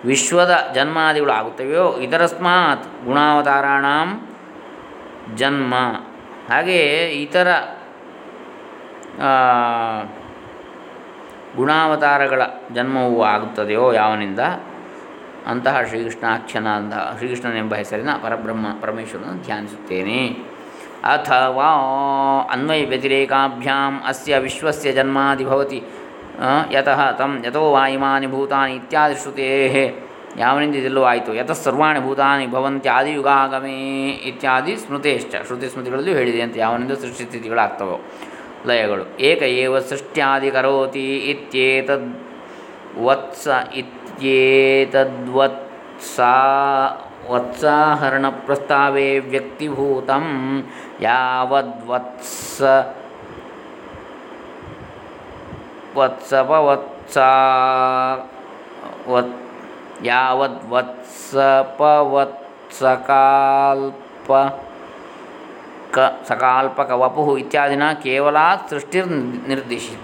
ವಿಶ್ವದ ಜನ್ಮಾದಿಗಳು ಆಗುತ್ತವೆಯೋ ಇತರಸ್ಮಾತ್ ಗುಣಾವತಾರಾಣ ಜನ್ಮ. ಹಾಗೆಯೇ ಇತರ ಗುಣಾವತಾರಗಳ ಜನ್ಮವು ಆಗುತ್ತದೆಯೋ ಯಾವನಿಂದ? ಅಂತಹ ಶ್ರೀಕೃಷ್ಣಾಖ್ಯನ ಅಂತ ಶ್ರೀಕೃಷ್ಣನೆಂಬ ಹೆಸರಿನ ಪರಬ್ರಹ್ಮ ಪರಮೇಶ್ವರನ ಧ್ಯಾನಿಸುತ್ತೇನೆ. ಅಥವಾ ಅನ್ವಯ ವ್ಯತಿರೇಕಾಭ್ಯಾಂ, ಅಸ್ಯ ವಿಶ್ವಸ್ಯ ಜನ್ಮಾದಿ ಭವತಿ ಯತಃ ತಂ ಯಥೋ ವಾಯುಮಾನಿ ಭೂತಾನಿ ಇತ್ಯಾದಿ ಶ್ರುತೇ ಯಾವನಿಂದ ಇದೆಲ್ಲೋ ಆಯಿತು. ಯತಃ ಸರ್ವಾಣಿ ಭೂತಾನಿ ಭವಂತ್ಯಾದಿ ಯುಗಾಗಮೇ ಇತ್ಯಾದಿ ಸ್ಮೃತೇಶ್ಚ. ಶ್ರುತಿ ಸ್ಮೃತಿಗಳಲ್ಲೂ ಹೇಳಿದೆ ಅಂತ ಯಾವನಿಂದ ಸೃಷ್ಟಿ ಸ್ಥಿತಿಗಳಾಗ್ತವೋ. ಲಯಗಳು. ಏಕ ಏವ ಸೃಷ್ಟ್ಯಾದಿ ಕರೋತಿ ಇತ್ಯೇತದ್ ವತ್ಸ ಇತ್ಯೇತದ್ವತ್ಸಾ ವತ್ಸಾಹರಣ ಪ್ರಸ್ತಾವೇ ವ್ಯಕ್ತಿಭೂತಂ ಯಾವದ್ವತ್ಸ ವತ್ಸಪವತ್ಸಾ ವತ್ ಯಾವದ್ವತ್ಸಪವತ್ಸಕಾಲ್ಪ ಕ ಸಕಾಲ್ಪಕ ವಪು ಇತ್ಯಾದಿನ ಕೇವಲ ಸೃಷ್ಟಿರ್ ನಿರ್ದಿಶಿ?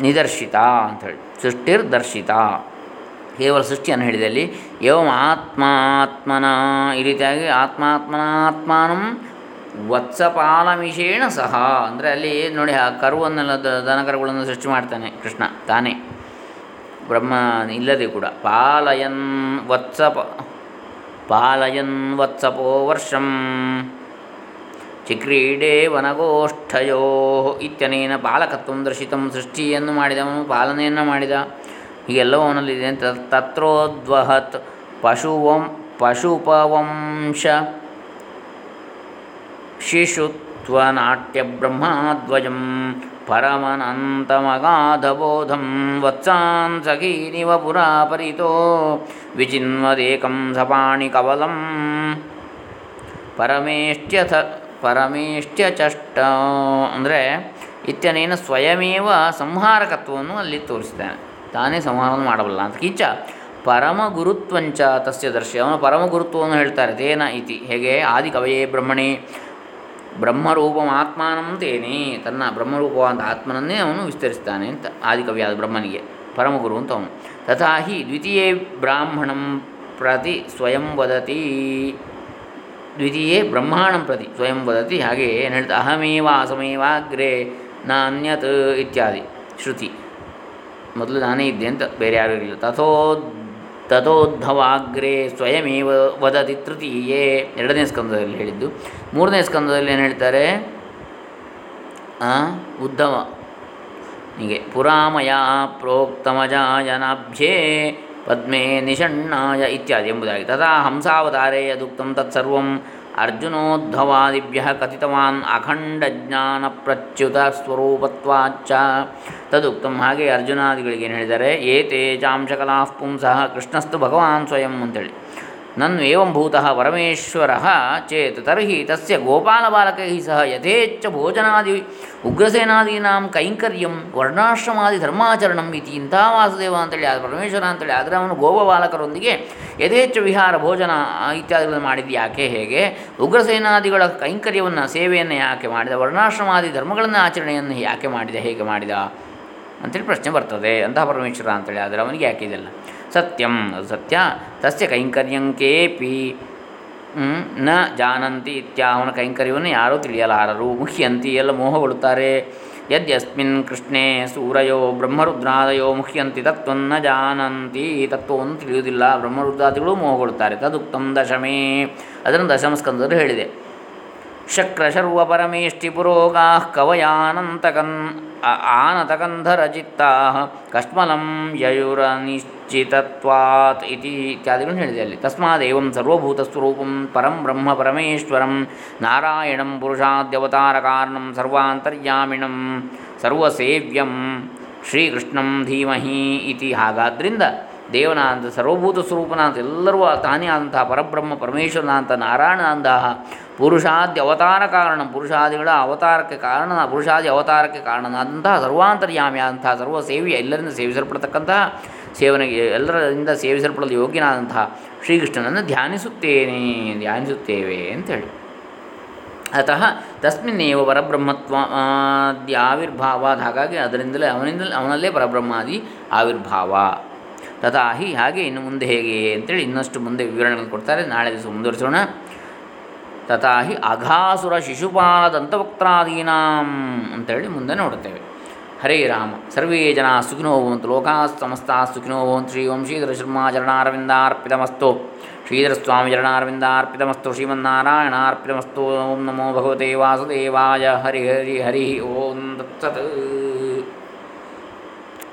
ನಿದರ್ಶಿತ ಅಂಥೇಳಿ ಸೃಷ್ಟಿರ್ ದರ್ಶಿತ ಕೇವಲ ಸೃಷ್ಟಿಯನ್ನು ಹೇಳಿದಲ್ಲಿ ಏವಂ ಆತ್ಮಾತ್ಮನ ಈ ರೀತಿಯಾಗಿ ಆತ್ಮಾತ್ಮನಾತ್ಮಾನಂ ವತ್ಸಪಾಲಮಿಷೇಣ ಸಹ. ಅಂದರೆ ಅಲ್ಲಿ ನೋಡಿ, ಆ ಕರುವನ್ನೆಲ್ಲ ದನಕರುಗಳನ್ನು ಸೃಷ್ಟಿ ಮಾಡ್ತಾನೆ ಕೃಷ್ಣ, ತಾನೇ. ಬ್ರಹ್ಮ ಇಲ್ಲದೆ ಕೂಡ. ಪಾಲಯನ್ ವತ್ಸಪ, ಪಾಲಯನ್ ವತ್ಸಪೋ ವರ್ಷಂ. ಚಿಕ್ರೀಡೆ ವನಗೋಷ್ಠಯೋ ಇತ್ಯನೇನ ಪಾಲಕತ್ವ ದರ್ಶಿತಂ ಸೃಷ್ಟಿಯನ್ನು ಮಾಡಿದವನು, ಪಾಲನೆಯನ್ನು ಮಾಡಿದ. ಹೀಗೆಲ್ಲವೂ ಅವನಲ್ಲಿದೆ. ತತ್ರೋದ್ವಹತ್ ಪಶುವಂ, ಪಶುಪವಂಶ. ಸಖೀನಿವ ಪುರಾ ಪರಿತೋ ವಿಚಿನ್ವದೇಕಂ ಸಪಾಣಿ ಕವಲಂ ಪರಮೇಷ್ಟ್ಯಥ ಪರಮೇಷ್ಟ್ಯಚಷ್ಟ ಅಂದರೆ ಇತ್ಯನೇನ ಸ್ವಯಮೇವ ಸಂಹಾರಕತ್ವವನ್ನು ಅಲ್ಲಿ ತೋರಿಸಿದ್ದಾನೆ ತಾನೇ ಸಂಹಾರವನ್ನು ಮಾಡಬಲ್ಲ ಅಂತ. ಕಿಂಚ ಪರಮ ಗುರುತ್ವಂಚ ತಸ್ಯ ದರ್ಶಿ ಅವನು ಪರಮ ಗುರುತ್ವವನ್ನು ಹೇಳ್ತಾರೆ. ತೇನ ಇತಿ. ಹೇಗೆ? ಆದಿ ಕವಯೇ ಬ್ರಹ್ಮಣಿ ಬ್ರಹ್ಮರೂಪಂ ಆತ್ಮಾನಂ ತೇನೆ, ತನ್ನ ಬ್ರಹ್ಮರೂಪವಾದ ಆತ್ಮನನ್ನೇ ಅವನು ವಿಸ್ತರಿಸ್ತಾನೆ ಅಂತ ಆದಿಕವಿಯಾದ ಬ್ರಹ್ಮನಿಗೆ, ಪರಮಗುರು ಅಂತ ಅವನು. ತಥಾ ಹಿ ದ್ವಿತೀಯೇ ಬ್ರಾಹ್ಮಣಂ ಪ್ರತಿ ಸ್ವಯಂ ವದತಿ. ದ್ವಿತೀಯೇ ಬ್ರಹ್ಮಾಣಂ ಪ್ರತಿ ಸ್ವಯಂ ವದತಿ ಹಾಗೆ ಏನು ಹೇಳ್ತಾ, ಅಹಮೇವ ಅಸಮೇವಾಗ್ರೆ ನಾನ್ಯತ್ ಇತ್ಯಾದಿ ಶ್ರುತಿ. ಮೊದಲು ನಾನೇ ಇದ್ದೆ ಅಂತ ಬೇರೆ ಯಾರೂ ಇರಲಿಲ್ಲ. ತಥೋ ತಥೋದ್ಧವಾಗ್ರೆ ಸ್ವಯಮೇವ ವದತಿ ತೃತೀಯೇ. ಎರಡನೇ ಸ್ಕಂದದಲ್ಲಿ ಹೇಳಿದ್ದು. ಮೂರನೇ ಸ್ಕಂದದಲ್ಲಿ ಏನು ಹೇಳ್ತಾರೆ? ಉದ್ಧವ. ಹೀಗೆ, ಪುರಾಮಯ ಪ್ರೋಕ್ತಮಜಾಯನಾಭ್ಯೇ ಪದ್ಮೇ ನಿಷಣ್ಣಾಯ ಇತ್ಯಾದಿ ಎಂಬುದಾಗಿ. ತದಾ ಹಂಸಾವತಾರೇ ಯದುಕ್ತಂ ತತ್ಸರ್ವಂ ಅರ್ಜುನೋದ್ಧವಾದಿಭ್ಯ ಕಥಿತವಾನ್ ಅಖಂಡಜ್ಞಾನ ಪ್ರಚ್ಯುತ ಸ್ವರೂಪತ್ವಾಚ್ಚ ತದುಕ್ತಂ ಹಾಗೆ ಅರ್ಜುನಾದಿಗಳಿಗೆ ಏನು ಹೇಳಿದ್ದಾರೆ, ಏ ಚಾಂಶಕಲಾಃ ಪುಂಸಃ ಕೃಷ್ಣಸ್ತು ಭಗವಾನ್ ಸ್ವಯಂ ಅಂತೇಳಿ. ನನ್ ಏವಂ ಪರಮೇಶ್ವರ ಚೇತ್ ತರ್ಹಿ ತಸ್ಯ ಗೋಪಾಲಬಾಲಕೈ ಸಹ ಯಥೇಚ್ಛ ಭೋಜನಾದಿ ಉಗ್ರಸೇನಾದೀನಾಂ ಕೈಂಕರ್ಯಂ ವರ್ಣಾಶ್ರಮಾದಿ ಧರ್ಮಾಚರಣಂ ಇತಿ ಇಂಥ ವಾಸುದೇವ ಅಂತೇಳಿ ಅದು ಪರಮೇಶ್ವರ ಅಂತೇಳಿ ಆದರೆ ಅವನು ಗೋಪಬಾಲಕರೊಂದಿಗೆ ಯಥೇಚ್ಛ ವಿಹಾರ ಭೋಜನ ಇತ್ಯಾದಿಗಳನ್ನು ಮಾಡಿದ್ದು ಯಾಕೆ ಹೇಗೆ? ಉಗ್ರಸೇನಾದಿಗಳ ಕೈಂಕರ್ಯವನ್ನು, ಸೇವೆಯನ್ನು ಯಾಕೆ ಮಾಡಿದ? ವರ್ಣಾಶ್ರಮಾದಿ ಧರ್ಮಗಳನ್ನು ಆಚರಣೆಯನ್ನು ಯಾಕೆ ಮಾಡಿದ? ಹೇಗೆ ಮಾಡಿದ? ಅಂತೇಳಿ ಪ್ರಶ್ನೆ ಬರ್ತದೆ. ಅಂತಹ ಪರಮೇಶ್ವರ ಅಂತೇಳಿ ಆದರೆ ಅವನಿಗೆ ಯಾಕೆ ಇದೆಲ್ಲ? ಸತ್ಯಂ ಅದು ಸತ್ಯ ತಸ್ಯ ಕೈಂಕರ್ಯಂ ಕೇಪಿ. ನ ಜಾನಂತಿ ಇತ್ಯಾವನ ಕೈಂಕರ್ಯವನ್ನು ಯಾರೂ ತಿಳಿಯಲಾರರು. ಮುಹ್ಯಂತಿ ಎಲ್ಲ ಮೋಹಗೊಳ್ಳುತ್ತಾರೆ. ಯದ್ಯಸ್ಮಿನ್ ಕೃಷ್ಣೇ ಸೂರಯೋ ಬ್ರಹ್ಮರುದ್ರಾದಯೋ ಮುಹ್ಯಂತಿ ತತ್ವನ್ನ ಜಾನಂತಿ. ತತ್ವವನ್ನು ತಿಳಿಯುವುದಿಲ್ಲ. ಬ್ರಹ್ಮರುದ್ರಾದಿಗಳು ಮೋಹಗೊಳ್ಳುತ್ತಾರೆ. ತದುಕ್ತಂ ದಶಮೇ. ಅದನ್ನು ದಶಮ ಸ್ಕಂದರು ಹೇಳಿದೆ. ಶಕ್ರಶರ್ವ कवयानन्तकन् ಪುರೋಗಾ ಕವಯಾನಂತಕನ್ ययुरनिश्चितत्वात् ಇತಿ ಇತ್ಯಾದಿಗಳನ್ನು ಹೇಳಿದೆ ಅಲ್ಲಿ. ತಸ್ಮಾದೇವಂ ಸರ್ವಭೂತಸ್ವರೂಪಂ ಪರಂ ಬ್ರಹ್ಮ ಪರಮೇಶ್ವರಂ, ನಾರಾಯಣಂ ಪುರುಷಾದ್ಯವತಾರ ಕಾರಣಂ ಸರ್ವಾಂತರ್ಯಾಮಿಣಂ, ಸರ್ವಸೇವ್ಯಂ ಶ್ರೀಕೃಷ್ಣಂ ಧೀಮಹಿ ಇತಿ. ಹಾಗಾದ್ದರಿಂದ ದೇವನಾದ ಸರ್ವಭೂತ ಸ್ವರೂಪನಾದ ಎಲ್ಲರೂ ತಾನೇ ಆದಂತಹ ಪರಬ್ರಹ್ಮ ಪರಮೇಶ್ವರನಾದಂಥ ನಾರಾಯಣನಾದಂತಹ ಪುರುಷಾದಿ ಅವತಾರ ಕಾರಣ ಪುರುಷಾದಿಗಳ ಅವತಾರಕ್ಕೆ ಕಾರಣ ಪುರುಷಾದಿ ಅವತಾರಕ್ಕೆ ಕಾರಣನಾದಂತಹ ಸರ್ವಾಂತರ್ಯಾಮಿ ಸರ್ವ ಸೇವಿ ಎಲ್ಲರಿಂದ ಸೇವಿಸಲ್ಪಡ್ತಕ್ಕಂತಹ ಸೇವನೆಗೆ ಎಲ್ಲರಿಂದ ಸೇವಿಸಲ್ಪಡಲು ಯೋಗ್ಯನಾದಂತಹ ಶ್ರೀಕೃಷ್ಣನನ್ನು ಧ್ಯಾನಿಸುತ್ತೇನೆ, ಧ್ಯಾನಿಸುತ್ತೇವೆ ಅಂತೇಳಿ. ಅತಃ ತಸ್ಮಿನ್ನೇವ ಪರಬ್ರಹ್ಮತ್ವ ಆವಿರ್ಭಾವಾದ ಹಾಗಾಗಿ ಅದರಿಂದಲೇ ಅವನಿಂದಲೇ, ಅವನಲ್ಲೇ ಪರಬ್ರಹ್ಮಾದಿ ಆವಿರ್ಭಾವ. ತಥಾ ಹಿ ಹಾಗೆ ಇನ್ನು ಮುಂದೆ ಹೇಗೆ ಅಂತೇಳಿ ಇನ್ನಷ್ಟು ಮುಂದೆ ವಿವರಣೆಗಳನ್ನು ಕೊಡ್ತಾರೆ. ನಾಳೆ ದಿವಸ ಮುಂದುವರಿಸೋಣ. ತಥಾ ಹಿ ಅಘಾಸುರ ಶಿಶುಪಾಲ ದಂತವಕ್ತಾದೀನಾಂ ಅಂತೇಳಿ ಮುಂದೆ ನೋಡುತ್ತೇವೆ. ಹರೇ ರಾಮ, ಸರ್ವೇ ಜನ ಸುಖಿನೋ ಭವಂತು, ಲೋಕಾ ಸಮಸ್ತ ಸುಖಿನೋ ಭವಂತು, ಶ್ರೀ ಓಂ ಶ್ರೀಧರ ಶರ್ಮಾಚರಣಾರವಿಂದಾರ್ಪಿತಮಸ್ತು ಶ್ರೀಧರ ಸ್ವಾಮಿ ಚರಣಾರವಿಂದಾರ್ಪಿತಮಸ್ತು, ಶ್ರೀಮನ್ನಾರಾಯಣಾರ್ಪಿತಮಸ್ತು, ಓಂ ನಮೋ ಭಗವತೆ ವಾಸುದೇವಾಯ, ಹರಿ ಹರಿ ಹರಿ ಓಂ ದತ್ಸತ್